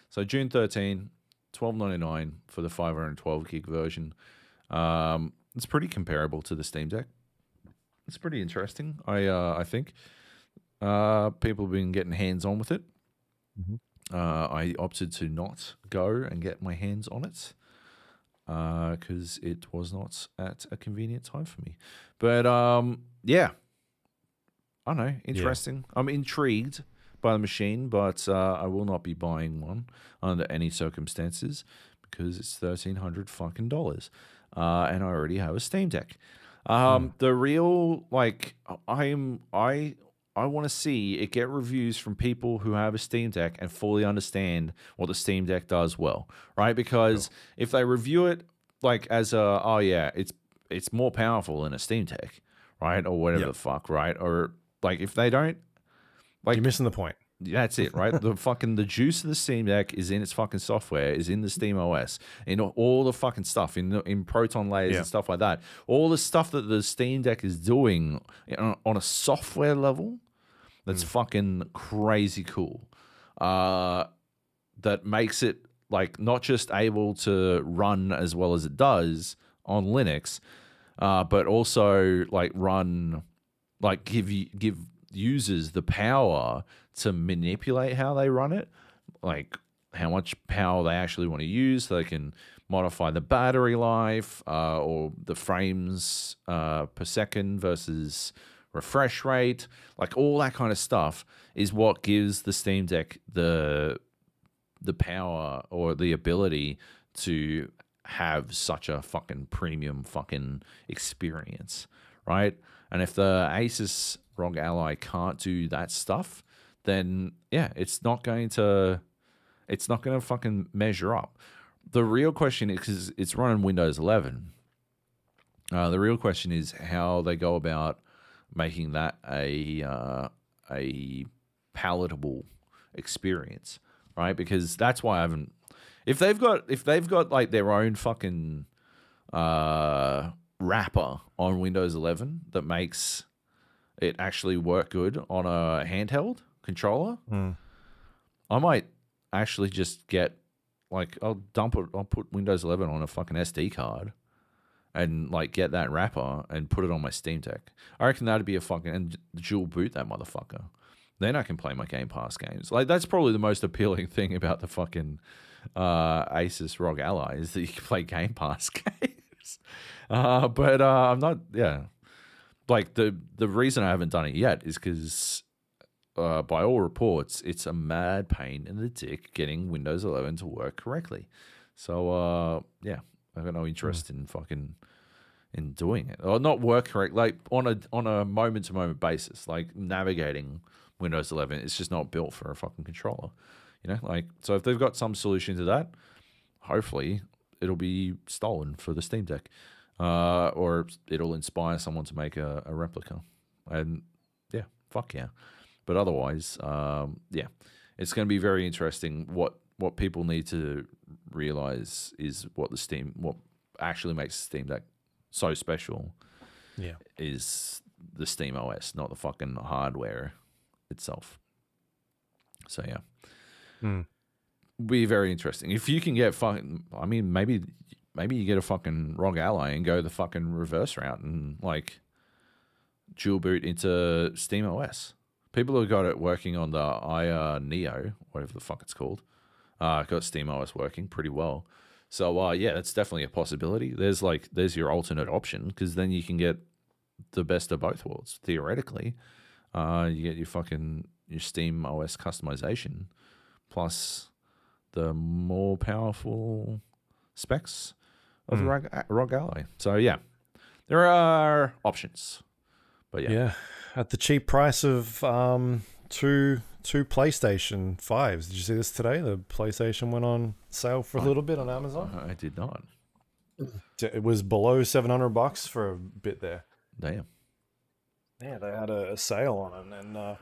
so June 13, 12.99 for the 512 gig version. Um, it's pretty comparable to the Steam Deck. It's pretty interesting. I uh, I think uh, people have been getting hands on with it. Mhm. Uh, I opted to not go and get my hands on it because it was not at a convenient time for me. But um, yeah, I don't know. Interesting. I'm intrigued by the machine, but uh, I will not be buying one under any circumstances because it's thirteen hundred fucking dollars, uh, and I already have a Steam Deck. Um, The real like I'm I I want to see it get reviews from people who have a Steam Deck and fully understand what the Steam Deck does well, right? Because if they review it like as a oh yeah, it's it's more powerful than a Steam Deck, right? Or whatever Yep. the fuck, right? Or like if they don't Like- You're missing the point. that's it, right? the fucking the juice of the Steam Deck is in its fucking software, is in the Steam OS, in all the fucking stuff, in the, in Proton layers Yeah. and stuff like that. All the stuff that the Steam Deck is doing on, on a software level, that's fucking crazy cool. Uh, that makes it like not just able to run as well as it does on Linux, uh, but also like run, like give you give users the power to manipulate how they run it, like how much power they actually want to use. So they can modify the battery life uh, or the frames uh, per second versus refresh rate, like all that kind of stuff is what gives the Steam Deck the the power or the ability to have such a fucking premium fucking experience, right? And if the Asus ROG Ally can't do that stuff, then yeah, it's not going to it's not going to fucking measure up. The real question is because it's running Windows 11. Uh, the real question is how they go about making that a uh, a palatable experience, right? Because that's why I haven't. If they've got if they've got like their own fucking uh, wrapper on Windows 11 that makes it actually work good on a handheld controller, Hmm. I might actually just get like I'll dump it. I'll put Windows 11 on a fucking SD card, and like get that wrapper and put it on my Steam Deck. I reckon that'd be a fucking and dual boot that motherfucker. Then I can play my Game Pass games. Like that's probably the most appealing thing about the fucking uh, Asus ROG Ally is that you can play Game Pass games. Uh, but uh, I'm not. Yeah, like the the reason I haven't done it yet is because. Uh, by all reports, it's a mad pain in the dick getting Windows 11 to work correctly. So, uh, yeah, I've got no interest in fucking in doing it or not work correct like on a on a moment to moment basis like navigating windows 11 it's just not built for a fucking controller you know like so if they've got some solution to that hopefully it'll be stolen for the steam deck uh, or it'll inspire someone to make a, a replica and yeah fuck yeah but otherwise um, yeah it's going to be very interesting what what people need to realize is what the steam what actually makes steam deck so special Yeah. is the Steam OS, not the fucking hardware itself. So yeah, Hmm. be very interesting. If you can get fucking, I mean, maybe maybe you get a fucking ROG Ally and go the fucking reverse route and like dual boot into Steam OS. People have got it working on the Ayaneo, whatever the fuck it's called. Uh, got Steam OS working pretty well. So uh, yeah, that's definitely a possibility. There's like there's your alternate option because then you can get the best of both worlds theoretically. Uh, you get your fucking your Steam OS customization plus the more powerful specs of the ROG, ROG Ally. So yeah, there are options. But yeah, Yeah. At the cheap price of um, two two PlayStation fives. Did you see this today? The PlayStation went on sale for a little bit on Amazon. I did not. It was below seven hundred bucks for a bit there. Damn. Yeah, they had a, a sale on it, and uh,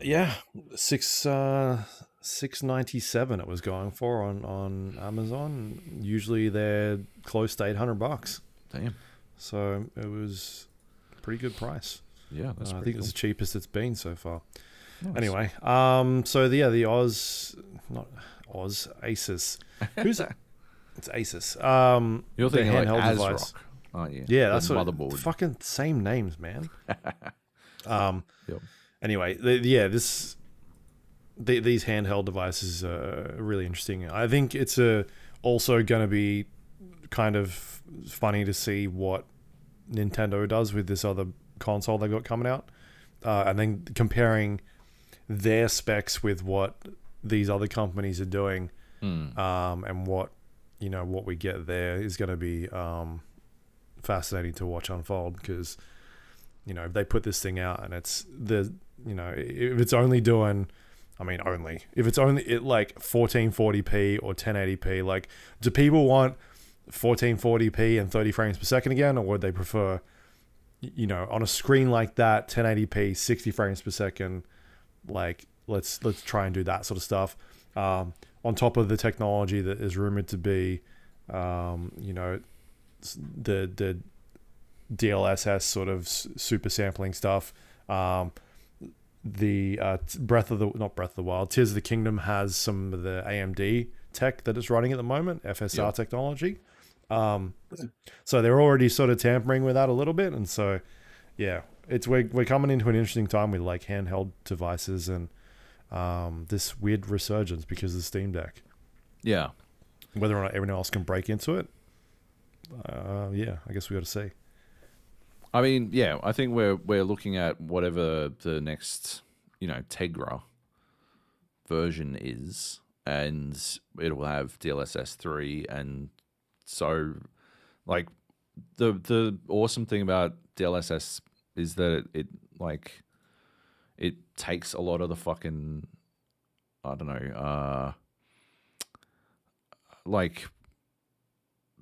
yeah, six uh, six ninety seven it was going for on on Amazon. Usually they're close to eight hundred bucks, Damn. so it was pretty good price. Yeah, Uh, I think it's the cheapest it's been so far. Nice. Anyway, um, so the, yeah, the Oz, not Oz, Asus. Who's that? it's Asus. Um, You're the thinking like handheld ASRock, aren't you? Yeah, The that's what motherboard. fucking same names, man. um. Yep. Anyway, the, yeah, this the, these handheld devices are really interesting. I think it's a also going to be kind of funny to see what Nintendo does with this other console they got coming out, uh, and then comparing their specs with what these other companies are doing, Hmm. um, and what you know what we get there is going to be um, fascinating to watch unfold because you know if they put this thing out and it's the you know if it's only doing I mean only if it's only it like 1440p or 1080p like do people want 1440p and 30 frames per second again or would they prefer you know on a screen like that 1080p 60 frames per second like let's let's try and do that sort of stuff um, on top of the technology that is rumored to be um, you know the the DLSS sort of super sampling stuff. Um, the uh, Breath of the not Breath of the Wild, Tears of the Kingdom has some of the AMD tech that it's running at the moment, FSR technology. Um, so they're already sort of tampering with that a little bit, and so yeah, it's we're we're coming into an interesting time with like handheld devices and um, this weird resurgence because of the Steam Deck. Yeah. Whether or not everyone else can break into it, uh, yeah, I guess we got to see. I mean, yeah, I think we're we're looking at whatever the next, you know, Tegra version is, and it will have DLSS three, and so, like, the the awesome thing about DLSS is that it, it like, it takes a lot of the fucking, I don't know, uh, like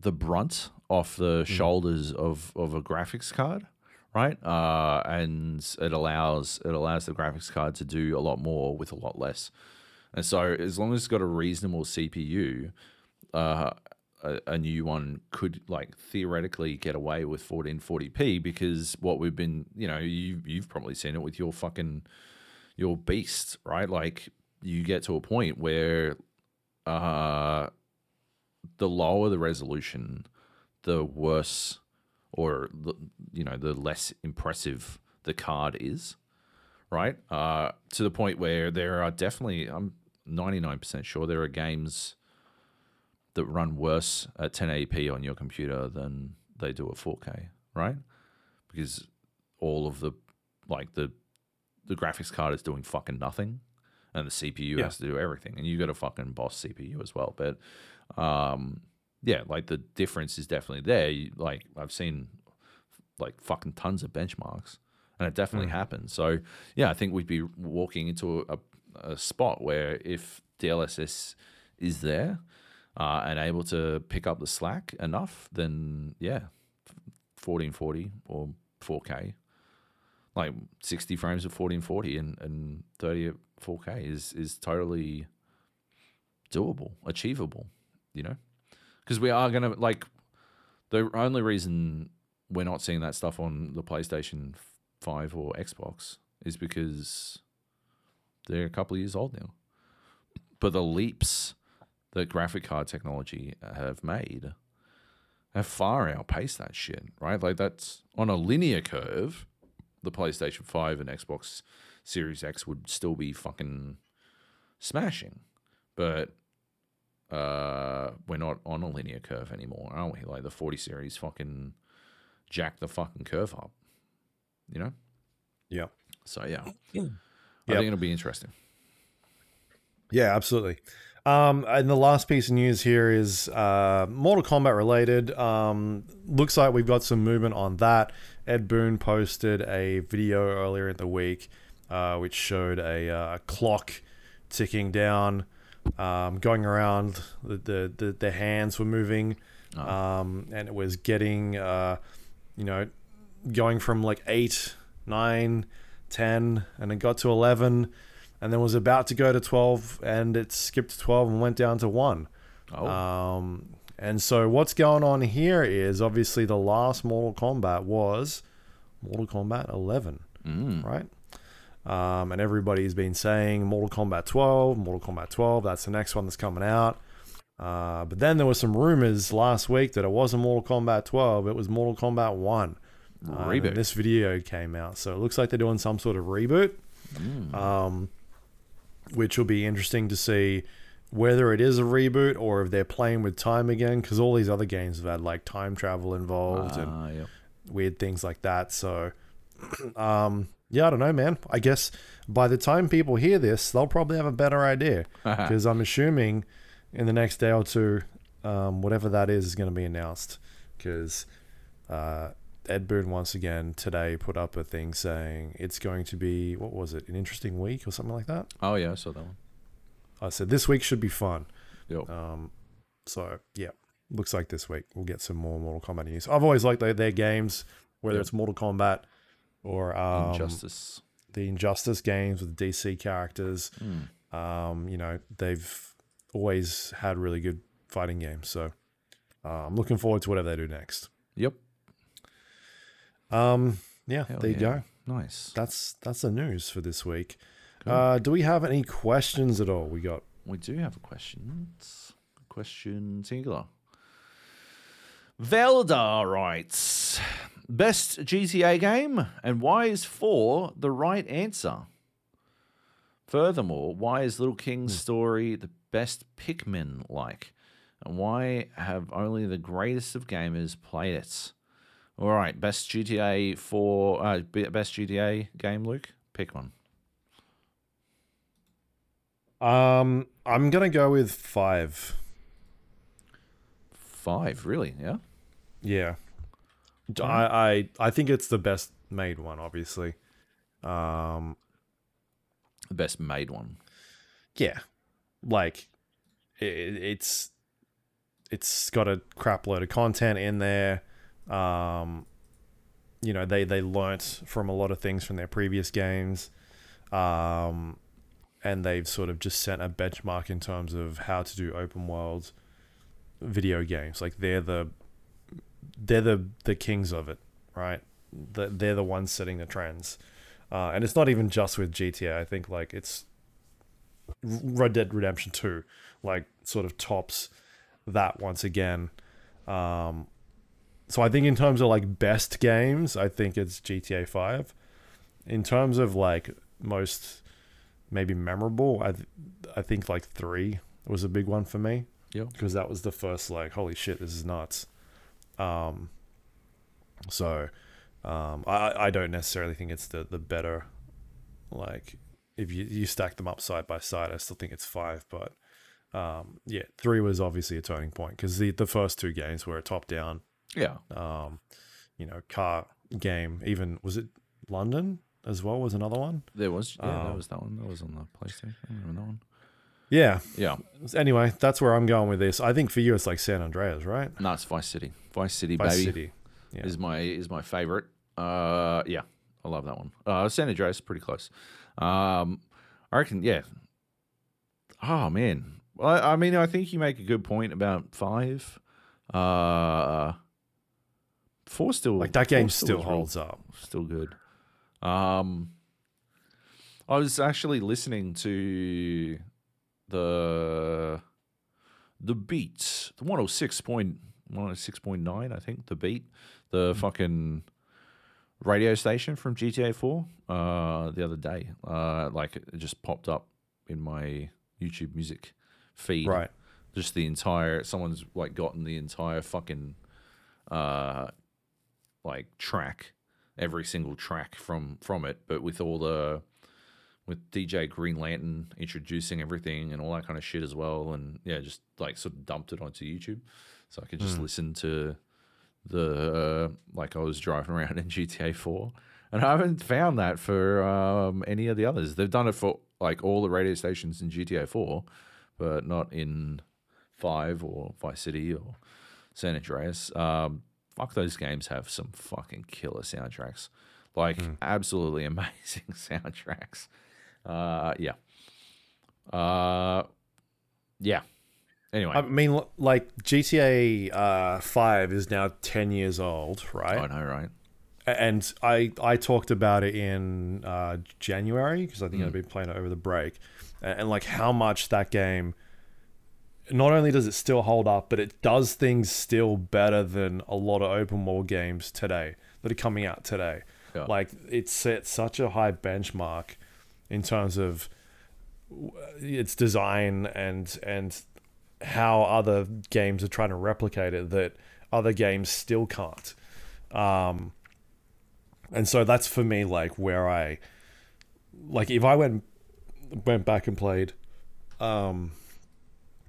the brunt off the shoulders of, of a graphics card, right? Uh, and it allows it allows the graphics card to do a lot more with a lot less. And so, as long as it's got a reasonable CPU, uh, a, a new one could like theoretically get away with 1440p because what we've been, you know, you you've probably seen it with your fucking your beast, right? Like you get to a point where uh, the lower the resolution, the worse, or you know, the less impressive the card is, right? Uh, to the point where there are definitely, I'm 99% sure there are games that run worse at 1080p on your computer than they do at 4K, right? Because all of the like the the graphics card is doing fucking nothing, and the CPU Yeah. has to do everything, and you got a fucking boss CPU as well. But um, yeah, like the difference is definitely there. You, like I've seen like fucking tons of benchmarks, and it definitely happens. So yeah, I think we'd be walking into a, a spot where if DLSS is there uh, and able to pick up the slack enough, then yeah, 1440 or 4K, like 60 frames of 1440 and, and 30 at 4K is is totally doable, achievable, you know? Because we are to, like, the only reason we're not seeing that stuff on the PlayStation 5 or Xbox is because they're a couple of years old now. But the leaps that graphic card technology have made have far outpaced that shit, right? Like that's on a linear curve, the PlayStation 5 and Xbox Series X would still be fucking smashing. But uh we're not on a linear curve anymore, aren't we? Like the 40 series fucking jack the fucking curve up. You know? Yeah. So yeah. I Yep. think it'll be interesting. Yeah, absolutely. Um, and the last piece of news here is uh, Mortal Kombat related. Um, looks like we've got some movement on that. Ed Boon posted a video earlier in the week, uh, which showed a uh, clock ticking down, um, going around. The, the the the hands were moving, um, and it was getting, uh, you know, going from like eight, nine, ten, and it got to eleven and then was about to go to 12 and it skipped to 12 and went down to 1 Oh, um, and so what's going on here is obviously the last mortal kombat was mortal kombat 11 mm. right um, and everybody's been saying mortal kombat 12 mortal kombat 12 that's the next one that's coming out uh, but then there were some rumors last week that it wasn't mortal kombat 12 it was mortal kombat 1 uh, and Reboot. this video came out so it looks like they're doing some sort of reboot Mm. um, which will be interesting to see whether it is a reboot or if they're playing with time again because all these other games have had like time travel involved and Ah, yeah. weird things like that so um, yeah i don't know man i guess by the time people hear this they'll probably have a better idea because i'm assuming in the next day or two um, whatever that is is going to be announced because uh, Ed Boon once again today put up a thing saying it's going to be what was it an interesting week or something like that. Oh yeah, I saw that one. I said this week should be fun. Yep. Um, so yeah, looks like this week we'll get some more Mortal Kombat news. I've always liked their, their games, whether Yeah. it's Mortal Kombat or um, Injustice. the Injustice games with DC characters. Mm. Um, you know they've always had really good fighting games. So uh, I'm looking forward to whatever they do next. Yep. Um, yeah, Hell there you yeah. go. Nice. That's that's the news for this week. Cool. Uh, do we have any questions at all? We got We do have a question. It's question singular. Veldar writes Best GTA game and why is 4 the right answer? Furthermore, why is Little King's story the best Pikmin like? And why have only the greatest of gamers played it? All right, best GTA 4, uh, best GTA game, Luke? Pick one. um, I'm gonna go with five. Five, really? Yeah. Yeah, I, I I think it's the best made one. Obviously, um, The best made one. yeah, like it, it's it's got a crap load of content in there. Um, you know they they learnt from a lot of things from their previous games, um, and they've sort of just set a benchmark in terms of how to do open world video games. Like they're the they're the the kings of it, right? The, they're the ones setting the trends, uh, and it's not even just with GTA. I think like it's Red Dead Redemption Two. like sort of tops that once again. Um, so I think in terms of like best games, I think it's GTA Five. In terms of like most maybe memorable, I th- I think like three was a big one for me. Yeah. because that was the first like holy shit, this is nuts. Um, so um, I I don't necessarily think it's the the better like if you you stack them up side by side, I still think it's five, but. Um, yeah, three was obviously a turning point because the, the first two games were a top down Yeah. um, you know, car game. Even was it London as well? Was another one? There was yeah, that Um, was that one. That was on the PlayStation. I remember that one. Yeah. Yeah. Anyway, that's where I'm going with this. I think for you, it's like San Andreas, right? No, it's Vice City. Vice City, Vice baby, City. Yeah. is my is my favorite. Uh, yeah, I love that one. Uh, San Andreas is pretty close. Um, I reckon, yeah. Oh man, well, I, I mean, I think you make a good point about five. Uh, four still Like that game still real- holds up. still good. Um, I was actually listening to the the beats, the one hundred six point one hundred six point nine, I think the beat, the fucking radio station from GTA Four. Uh, the other day, uh, like it just popped up in my YouTube music feed Right. just the entire someone's like gotten the entire fucking uh like track every single track from from it but with all the with DJ Green Lantern introducing everything and all that kind of shit as well. And yeah just like sort of dumped it onto YouTube so I could just listen to the uh, like I was driving around in GTA 4 and I haven't found that for um, any of the others. They've done it for like all the radio stations in GTA 4 but not in Five or Vice City or San Andreas. Um, fuck, those games have some fucking killer soundtracks, like absolutely amazing soundtracks. Uh, yeah, uh, yeah. Anyway, I mean, like GTA uh, Five is now ten years old, right? I know, right? and I I talked about it in uh, January because I think Mm. I've been playing it over the break, and, and like how much that game. Not only does it still hold up, but it does things still better than a lot of open world games today that are coming out today. Yeah. Like it set such a high benchmark in terms of its design and and how other games are trying to replicate it that other games still can't. Um, and so that's for me like where I like if I went went back and played um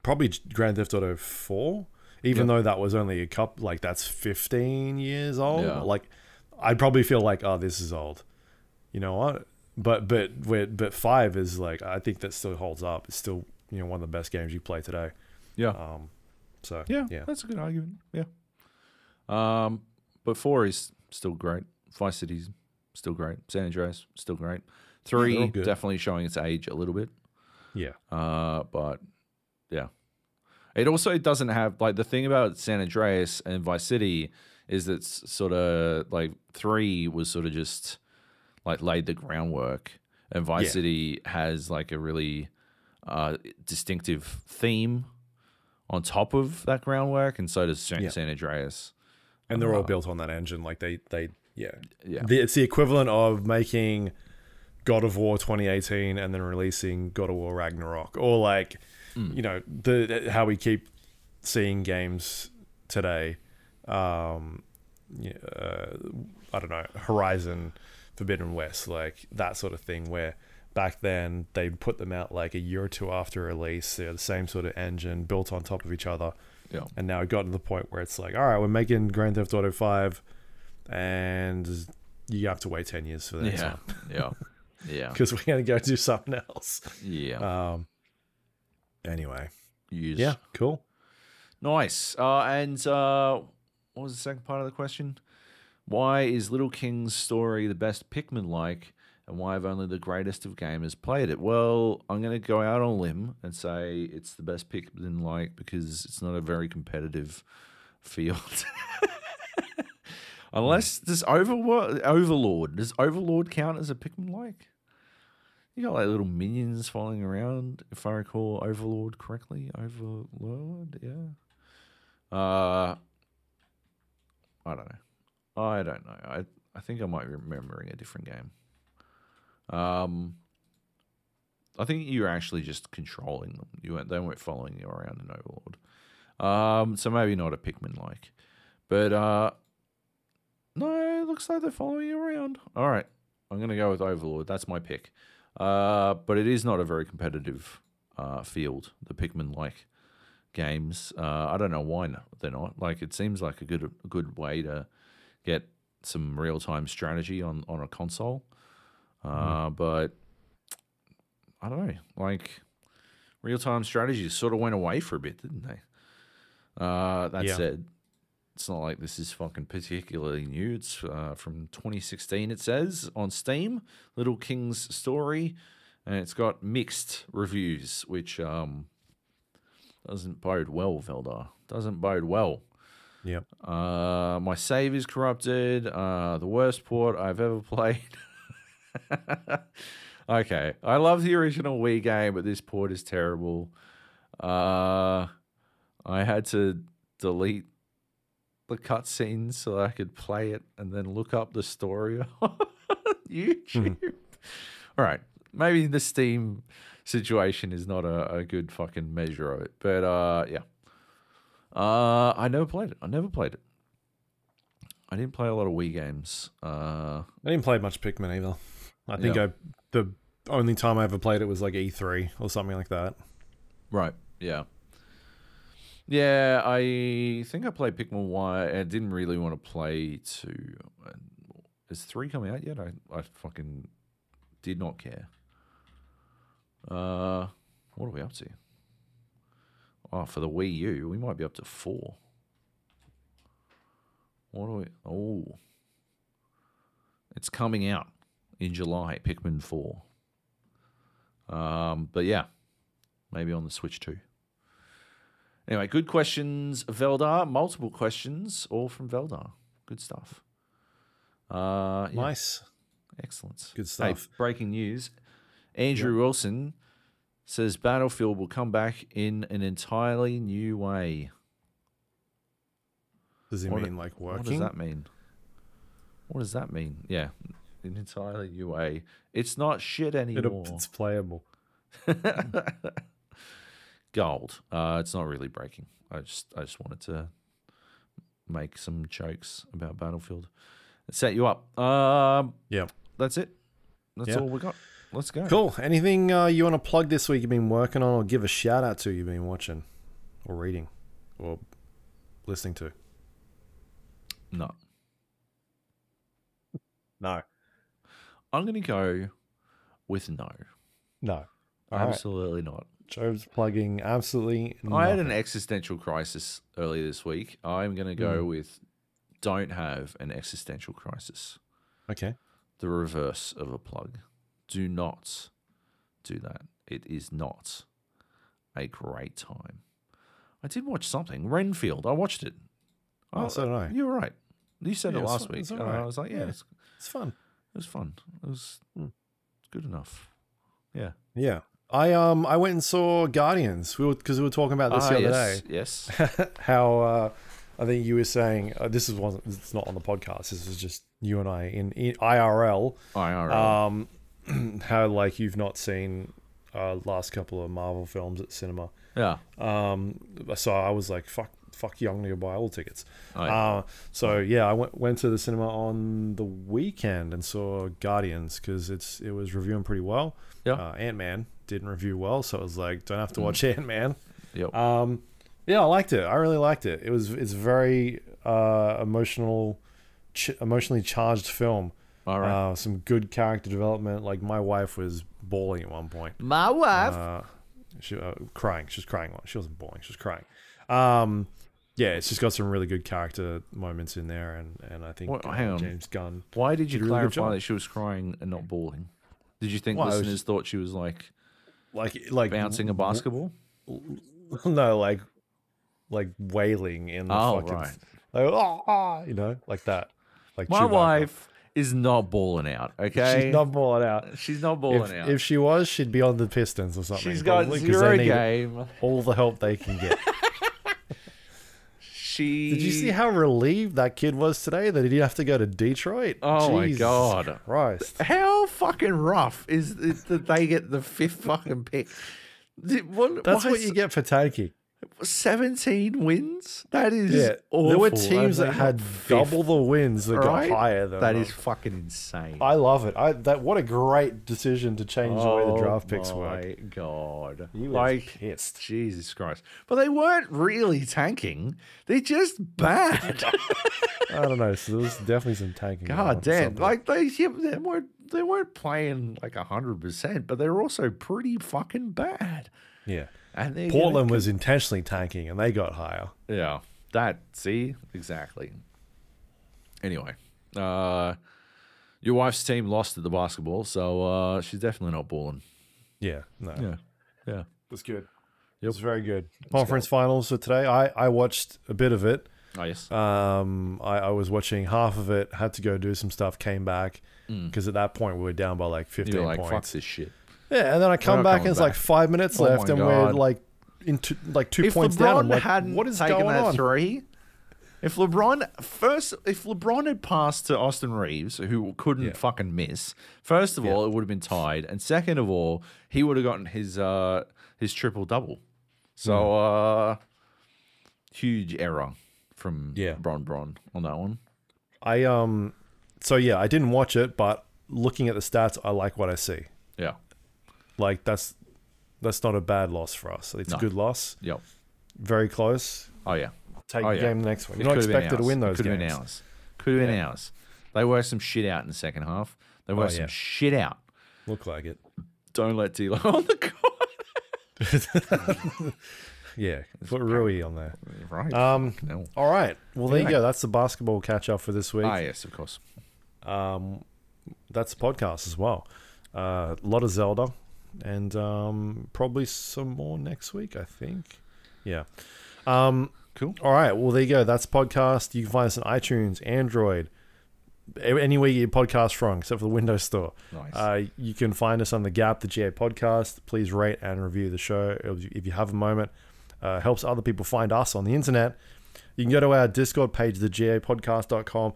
probably Grand Theft Auto 4 even Yep. though that was only a cup like that's 15 years old Yeah. like I'd probably feel like oh this is old you know what but but but 5 is like I think that still holds up it's still you know one of the best games you play today Yeah, um so yeah, yeah That's a good argument. Yeah. Um, but four is still great. Vice City's still great. San Andreas still great. Three definitely showing its age a little bit. yeah Uh, but yeah, it also doesn't have like the thing about San Andreas and Vice City is that sort of like three was sort of just like laid the groundwork, and Vice Yeah. City has like a really uh, distinctive theme on top of that groundwork, and so does San, Yeah. San Andreas. and they're all Uh, built on that engine like they they yeah Yeah, The, it's the equivalent of making God of War 2018 and then releasing God of War Ragnarok, or like, Mm. you know, the how we keep seeing games today. Um, yeah, uh, I don't know, Horizon, Forbidden West, like that sort of thing. Where back then they put them out like a year or two after release. They're the same sort of engine built on top of each other. yeah, And now it got to the point where it's like, all right, we're making Grand Theft Auto 5, and you have to wait 10 years for next yeah, yeah, yeah, because we're going to go do something else. yeah. Um, anyway, Use. yeah, cool. Nice. Uh, and uh, what was the second part of the question? Why is Little King's story the best Pikmin like, and why have only the greatest of gamers played it? Well, I'm going to go out on a limb and say it's the best Pikmin like because it's not a very competitive field. Unless does Overlord, Overlord does Overlord count as a Pikmin like? You got like little minions following around, if I recall Overlord correctly. Overlord, yeah. Uh, I don't know. I don't know. I I think I might be remembering a different game. Um, I think you were actually just controlling them. You weren't. They weren't following you around in Overlord. Um, so maybe not a Pikmin like, but uh, no, it looks like they're following you around. All right, I'm gonna go with Overlord. That's my pick. Uh, but it is not a very competitive uh, field. The Pikmin like games. Uh, I don't know why they're not. Like it seems like a good a good way to get some real time strategy on on a console. Uh, But I don't know. Like real time strategy sort of went away for a bit, didn't they? Uh, that Yeah. said, it's not like this is fucking particularly new. It's uh, from 2016. It says on Steam, Little King's Story, and it's got mixed reviews, which um doesn't bode well, Veldar. Doesn't bode well. Yep. Uh, my save is corrupted. Uh, the worst port I've ever played. okay, I love the original Wii game, but this port is terrible. Uh, I had to delete the cutscenes so I could play it and then look up the story on YouTube. All right, maybe the Steam situation is not a, a good fucking measure of it, but uh, yeah. Uh, I never played it. I never played it. I didn't play a lot of Wii games. Uh, I didn't play much Pikmin either. I think Yeah. I the only time I ever played it was like E3 or something like that. right. Yeah. Yeah, I think I played Pikmin one. I didn't really want to play two. Is three coming out yet? I, I fucking did not care. Uh, what are we up to? Oh, for the Wii U, we might be up to four. What are we? Oh, it's coming out in July. Pikmin four. Um, but yeah, maybe on the Switch too. Anyway, good questions, Veldar. Multiple questions, all from Veldar. Good stuff. Uh, yeah, Nice. excellent. Good Hey, stuff. breaking news: Andrew Wilson says Battlefield will come back in an entirely new way. Does he What- mean like working? What does that mean? What does that mean? Yeah, an entirely new way. It's not shit It'll- anymore. it's playable. Gold. Uh, it's not really breaking. I just I just wanted to make some jokes about Battlefield. Set you up. Um, Yeah. that's it. That's Yeah. all we got. Let's go. Cool. Anything uh, you want to plug this week you've been working on or give a shout out to you've been watching or reading or listening to? No, No. I'm gonna go with no. No. All right. Absolutely not. Joe's plugging absolutely I had an existential crisis earlier this week. I'm gonna go with don't have an existential crisis. Okay. the reverse of a plug. Do not do that. It is not a great time. I did watch something. Renfield. I watched it. Oh, so did I. You were right. You said Yeah, it last week. alright. I was like, yeah, Yeah. It's, It's fun. it was fun. It was Hmm. it's good enough. Yeah. Yeah. I um I went and saw Guardians. We were because we were talking about this Ah, the other yes, day. Yes. How uh, I think you were saying uh, this is wasn't it's not on the podcast. This is just you and I in, in IRL. IRL. Um, how like you've not seen uh last couple of Marvel films at cinema. yeah. Um, so I was like, fuck, fuck you, I'm gonna go buy all tickets. Oh, yeah. Uh, so yeah, I went went to the cinema on the weekend and saw Guardians because it's it was reviewing pretty well. Yeah. Uh, Ant Man didn't review well, so I was like, don't have to Mm. watch Ant Man. Yep. Um, yeah, I liked it. I really liked it. It was it's very uh, emotional, ch- emotionally charged film. All right. Uh, some good character development. Like my wife was bawling at one point. My wife. Uh, she uh, crying. She was crying. She wasn't bawling. She was crying. Um, yeah, it's just got some really good character moments in there, and and I think Well, hang on. James Gunn. Why did you did a really clarify that she was crying and not bawling? Did you think Well, was listeners thought she was like Like like bouncing a basketball? No, like like wailing in the Oh, fucking right. like ah, ah, you know, like that. Like My Chewbacca. wife is not balling out. Okay, She's not balling out. She's not balling If, out. if she was, she'd be on the Pistons or something. She's got probably, zero game. All the help they can get. She Did you see how relieved that kid was today that he didn't have to go to Detroit? Oh my God. Christ! How fucking rough is it that they get the fifth fucking pick? What, That's what you get for tanking. Seventeen wins. That is Yeah, awful. there were teams that had double the wins that right? got higher than That is fucking insane. I love it. I that what a great decision to change the way the oh draft picks oh work. my god! He was like pissed. Jesus Christ! But they weren't really tanking. They're just bad. I don't know. So there was definitely some tanking. God damn! Like they, yeah, they weren't they weren't playing like hundred percent, but they were also pretty fucking bad. yeah. And they're Portland was intentionally tanking, and they got higher. yeah, that see exactly. Anyway, uh, your wife's team lost at the basketball, so uh, she's definitely not balling. Yeah. No. Yeah, yeah. That's good. It was very good. Conference finals for today. I I watched a bit of it. Oh yes. Um, I, I was watching half of it. Had to go do some stuff. Came back Mm. because at that point we were down by like fifteen You're like fuck points. this shit. Yeah, and then I come back and it's like five minutes Oh left, my and we're God. like into like two if points LeBron down. I'm like, hadn't what is taken going that on? three, if LeBron first, if LeBron had passed to Austin Reaves, who couldn't Yeah. fucking miss, first of Yeah. all, it would have been tied, and second of all, he would have gotten his uh his triple double. So Hmm. uh huge error from Yeah. Bron Bron on that one. I um, so yeah, I didn't watch it, but looking at the stats, I like what I see. Yeah. Like that's that's not a bad loss for us. It's No. a good loss. Yep. Very close. Oh yeah. Take Oh, the yeah. game the next one. You're not have been expected to win those Could have been ours. Could have been Yeah. ours. They worked some shit out in the second half. They worked yeah. some shit out. Look like it. Don't let D'Lo on the court. Yeah, put Rui on there. Right. Um, no. all right. Well, there you go. That's the basketball catch up for this week. Ah, yes, of course. Um, that's the podcast as well. Uh, a lot of Zelda, and um, probably some more next week. I think. Yeah. Um, Cool. all right. Well, there you go. That's podcast. You can find us on iTunes, Android, anywhere you get your podcast from, except for the Windows Store. Nice. Uh, you can find us on the Gap, the GA podcast. Please rate and review the show if you- if you have a moment. Uh, helps other people find us on the internet. You can go to our Discord page, thegapodcast.com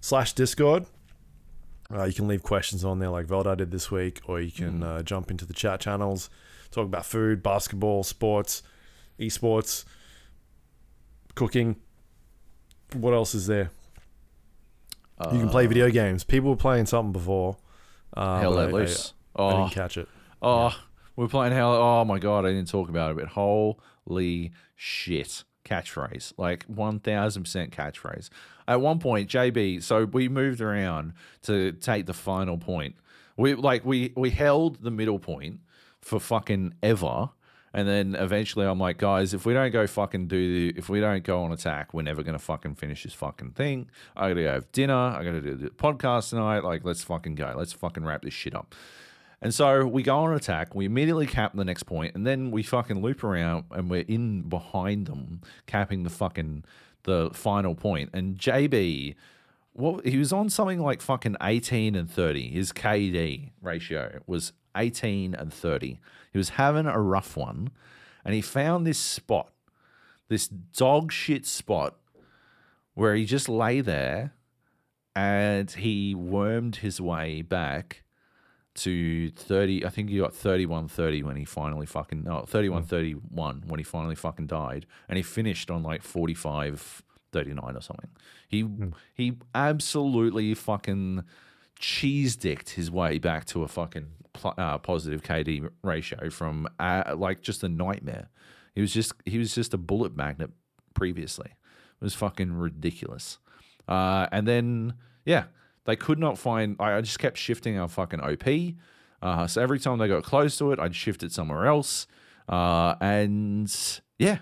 slash Discord. Uh, you can leave questions on there like Veldar did this week, or you can uh, jump into the chat channels, talk about food, basketball, sports, esports, cooking. What else is there? You can play video games. People were playing something before. Uh, Hell let loose. I, I oh, didn't catch it. oh, we're playing Hell. Oh my god, I didn't talk about it, but holy shit. Catchphrase, like 1000% catchphrase. At one point, JB, so we moved around to take the final point. We like we we held the middle point for fucking ever. And then eventually I'm like, guys, if we don't go fucking do the, if we don't go on attack, we're never gonna fucking finish this fucking thing. I gotta go have dinner. I gotta do the podcast tonight. Like, let's fucking go. Let's fucking wrap this shit up. And so we go on attack. We immediately cap the next point, and then we fucking loop around, and we're in behind them, capping the fucking the final point. And JB, what he was on something like fucking eighteen and thirty. His KD ratio was eighteen and thirty. He was having a rough one, and he found this spot, this dog shit spot, where he just lay there, and he wormed his way back to 30 i think he got 31 30 when he finally fucking no 31 31 when he finally fucking died and he finished on like 45 39 or something. He he absolutely fucking cheese dicked his way back to a fucking uh, positive kd ratio from uh, like just a nightmare. He was just he was just a bullet magnet previously. It was fucking ridiculous. Uh, and then yeah they could not find. I just kept shifting our fucking OP. Uh, so every time they got close to it, I'd shift it somewhere else. Uh, and yeah,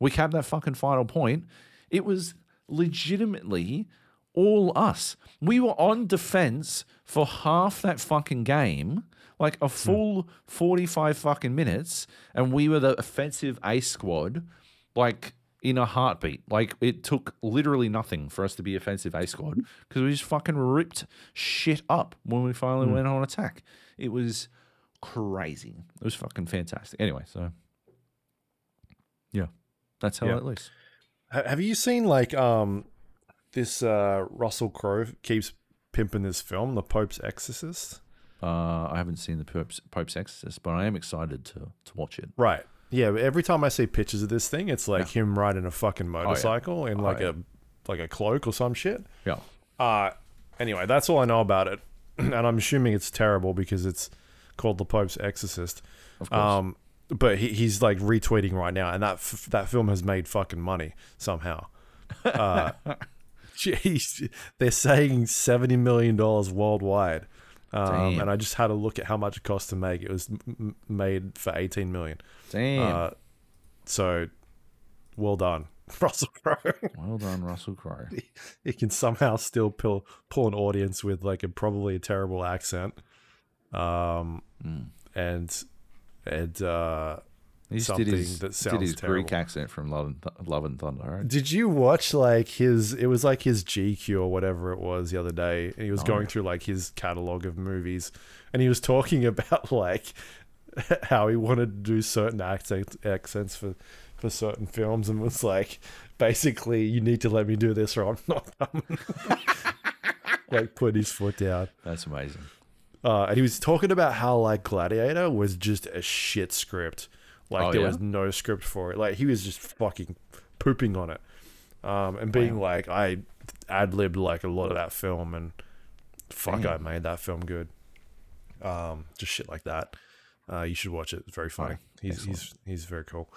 we capped that fucking final point. It was legitimately all us. We were on defense for half that fucking game, like a full 45 fucking minutes, and we were the offensive ace squad, like in a heartbeat. Like it took literally nothing for us to be offensive A squad because we just fucking ripped shit up when we finally Hmm. went on attack. It was crazy. It was fucking fantastic. Anyway, so yeah, that's how Yeah. it looks. Have you seen like um this uh Russell Crowe keeps pimping this film, The Pope's Exorcist? Uh, I haven't seen the Pope's, Pope's Exorcist, but I am excited to to watch it. Right. Yeah, but every time I see pictures of this thing, it's like him riding a fucking motorcycle in like yeah. a like a cloak or some shit. Yeah, Uh anyway, that's all I know about it. and I'm assuming it's terrible because it's called The Pope's Exorcist. of course. Um but he, he's like retweeting right now and that f- that film has made fucking money somehow. Uh Jeez, they're saying seventy million dollars worldwide, um, and I just had a look at how much it cost to make. It was m- made for eighteen million. Damn. Uh, so, well done, Russell Crowe. well done, Russell Crowe. he can somehow still pull pull an audience with like a probably a terrible accent, um, Mm. and and uh, He something did his, that did sounds his Greek accent from Love and, Th- Love and Thunder. Right? Did you watch like his? It was like his GQ or whatever it was the other day, and he was Oh, going through like his catalog of movies, and he was talking about like how he wanted to do certain accent accents for for certain films, and was like, basically, you need to let me do this, or I'm not coming. like put his foot down. That's amazing. Uh, and he was talking about how like Gladiator was just a shit script. Like Oh, there yeah? was no script for it. Like he was just fucking pooping on it. Um, and being like I ad libbed like a lot of that film and fuck I made that film good. Um, just shit like that. Uh, you should watch it. It's very funny. he's excellent. he's he's very cool.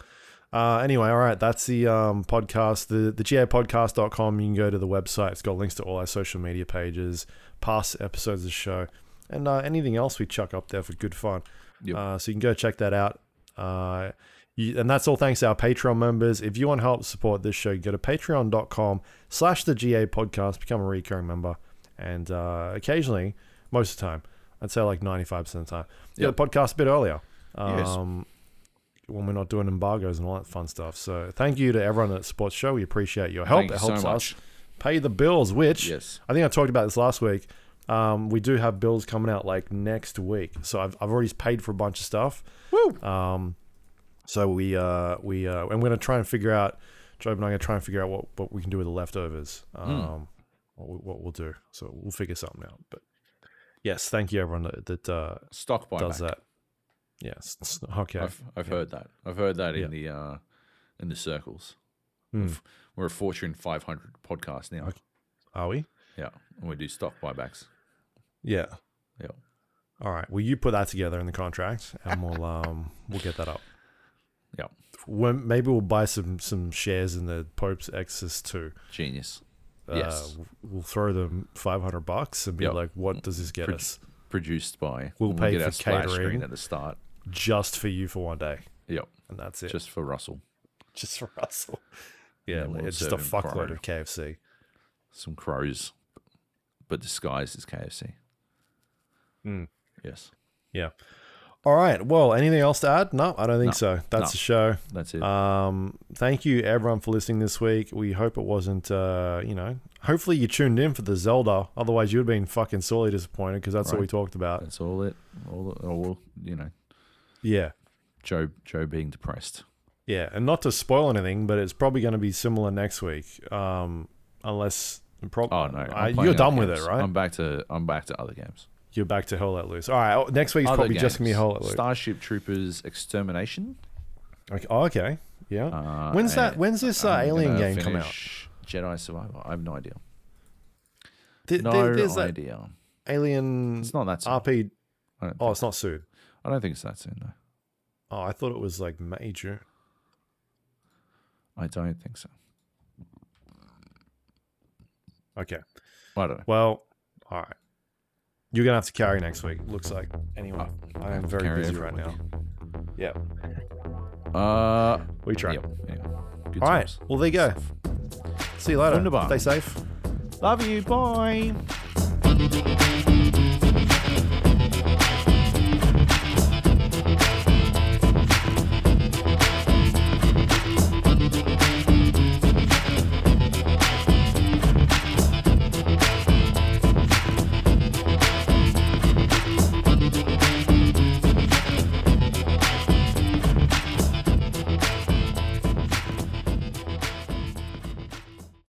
Uh, anyway, all right, that's the um, podcast. The the gapodcast.com. You can go to the website. It's got links to all our social media pages, past episodes of the show, and uh, anything else we chuck up there for good fun. Yep. Uh, so you can go check that out. Uh, you, and that's all thanks to our Patreon members. If you want to help support this show, go to patreon.com slash the GA podcast, become a recurring member. And uh, occasionally, most of the time, I'd say like 95% of the time, Yeah, Yep. the podcast a bit earlier. Yes. Um, when we're not doing embargoes and all that fun stuff. So thank you to everyone at Sports show. We appreciate your help. Thank it so helps much. us pay the bills, which Yes. I think I talked about this last week. Um, we do have bills coming out like next week, so I've, I've already paid for a bunch of stuff. Woo! Um, so we uh, we uh, I'm gonna try and figure out. Joab and I'm gonna try and figure out what, what we can do with the leftovers. Um, what, we, what we'll do. So we'll figure something out. But yes, thank you everyone that, that uh, Stock buyback. does that. Yes. Okay. I've, I've heard that. I've heard that Yeah. in the uh, in the circles. Hmm. We're a Fortune 500 podcast now. Okay. Are we? Yeah, and we do stock buybacks. Yeah. Yeah. All right. Well, you put that together in the contract, and we'll um we'll get that up. Yeah. When, maybe we'll buy some some shares in the Pope's Exodus too. Genius. Uh, Yes. We'll throw them five hundred bucks and be Yep. like, "What does this get Pro- us? Produced by. We'll and pay for catering. screen at the start. Just for you for one day, Yep. and that's it. Just for Russell. just for Russell. Yeah, we'll it's just a fuckload of KFC. Some crows, but disguised as KFC. Mm. Yes. All right. Well, anything else to add? No, I don't think No. so. That's No. the show. That's it. Um, thank you everyone for listening this week. We hope it wasn't, uh, you know, hopefully you tuned in for the Zelda. Otherwise, you'd have been fucking sorely disappointed because that's what Right. we talked about. That's all it. All, all you know, Yeah, Joe Joe being depressed. yeah, and not to spoil anything, but it's probably going to be similar next week, um, unless. Prob- Oh no, I- you're done other with it, right? I'm back to I'm back to other games. You're back to Hell Let Loose. All right, oh, next week's Other probably just gonna be games. Hell Let Loose. Starship Troopers Extermination. Okay. Oh, okay, yeah. Uh, When's that? and When's this uh, I'm Alien gonna game come out? finish Jedi Survivor. I have no idea. Th- No there- there's that idea. Alien It's not that soon. RP. I don't, Oh, think, it's not soon. I don't think it's that soon. though. Oh, I thought it was like May, June. I don't think so. Okay. I don't know. Well, all right. You're gonna have to carry next week. Looks like. Anyway, I am very busy right now. Yeah, Uh, we try. yep, yeah. Good All right. times. Well, there you go. See you later. Wunderbar. Stay safe. Love you. Bye.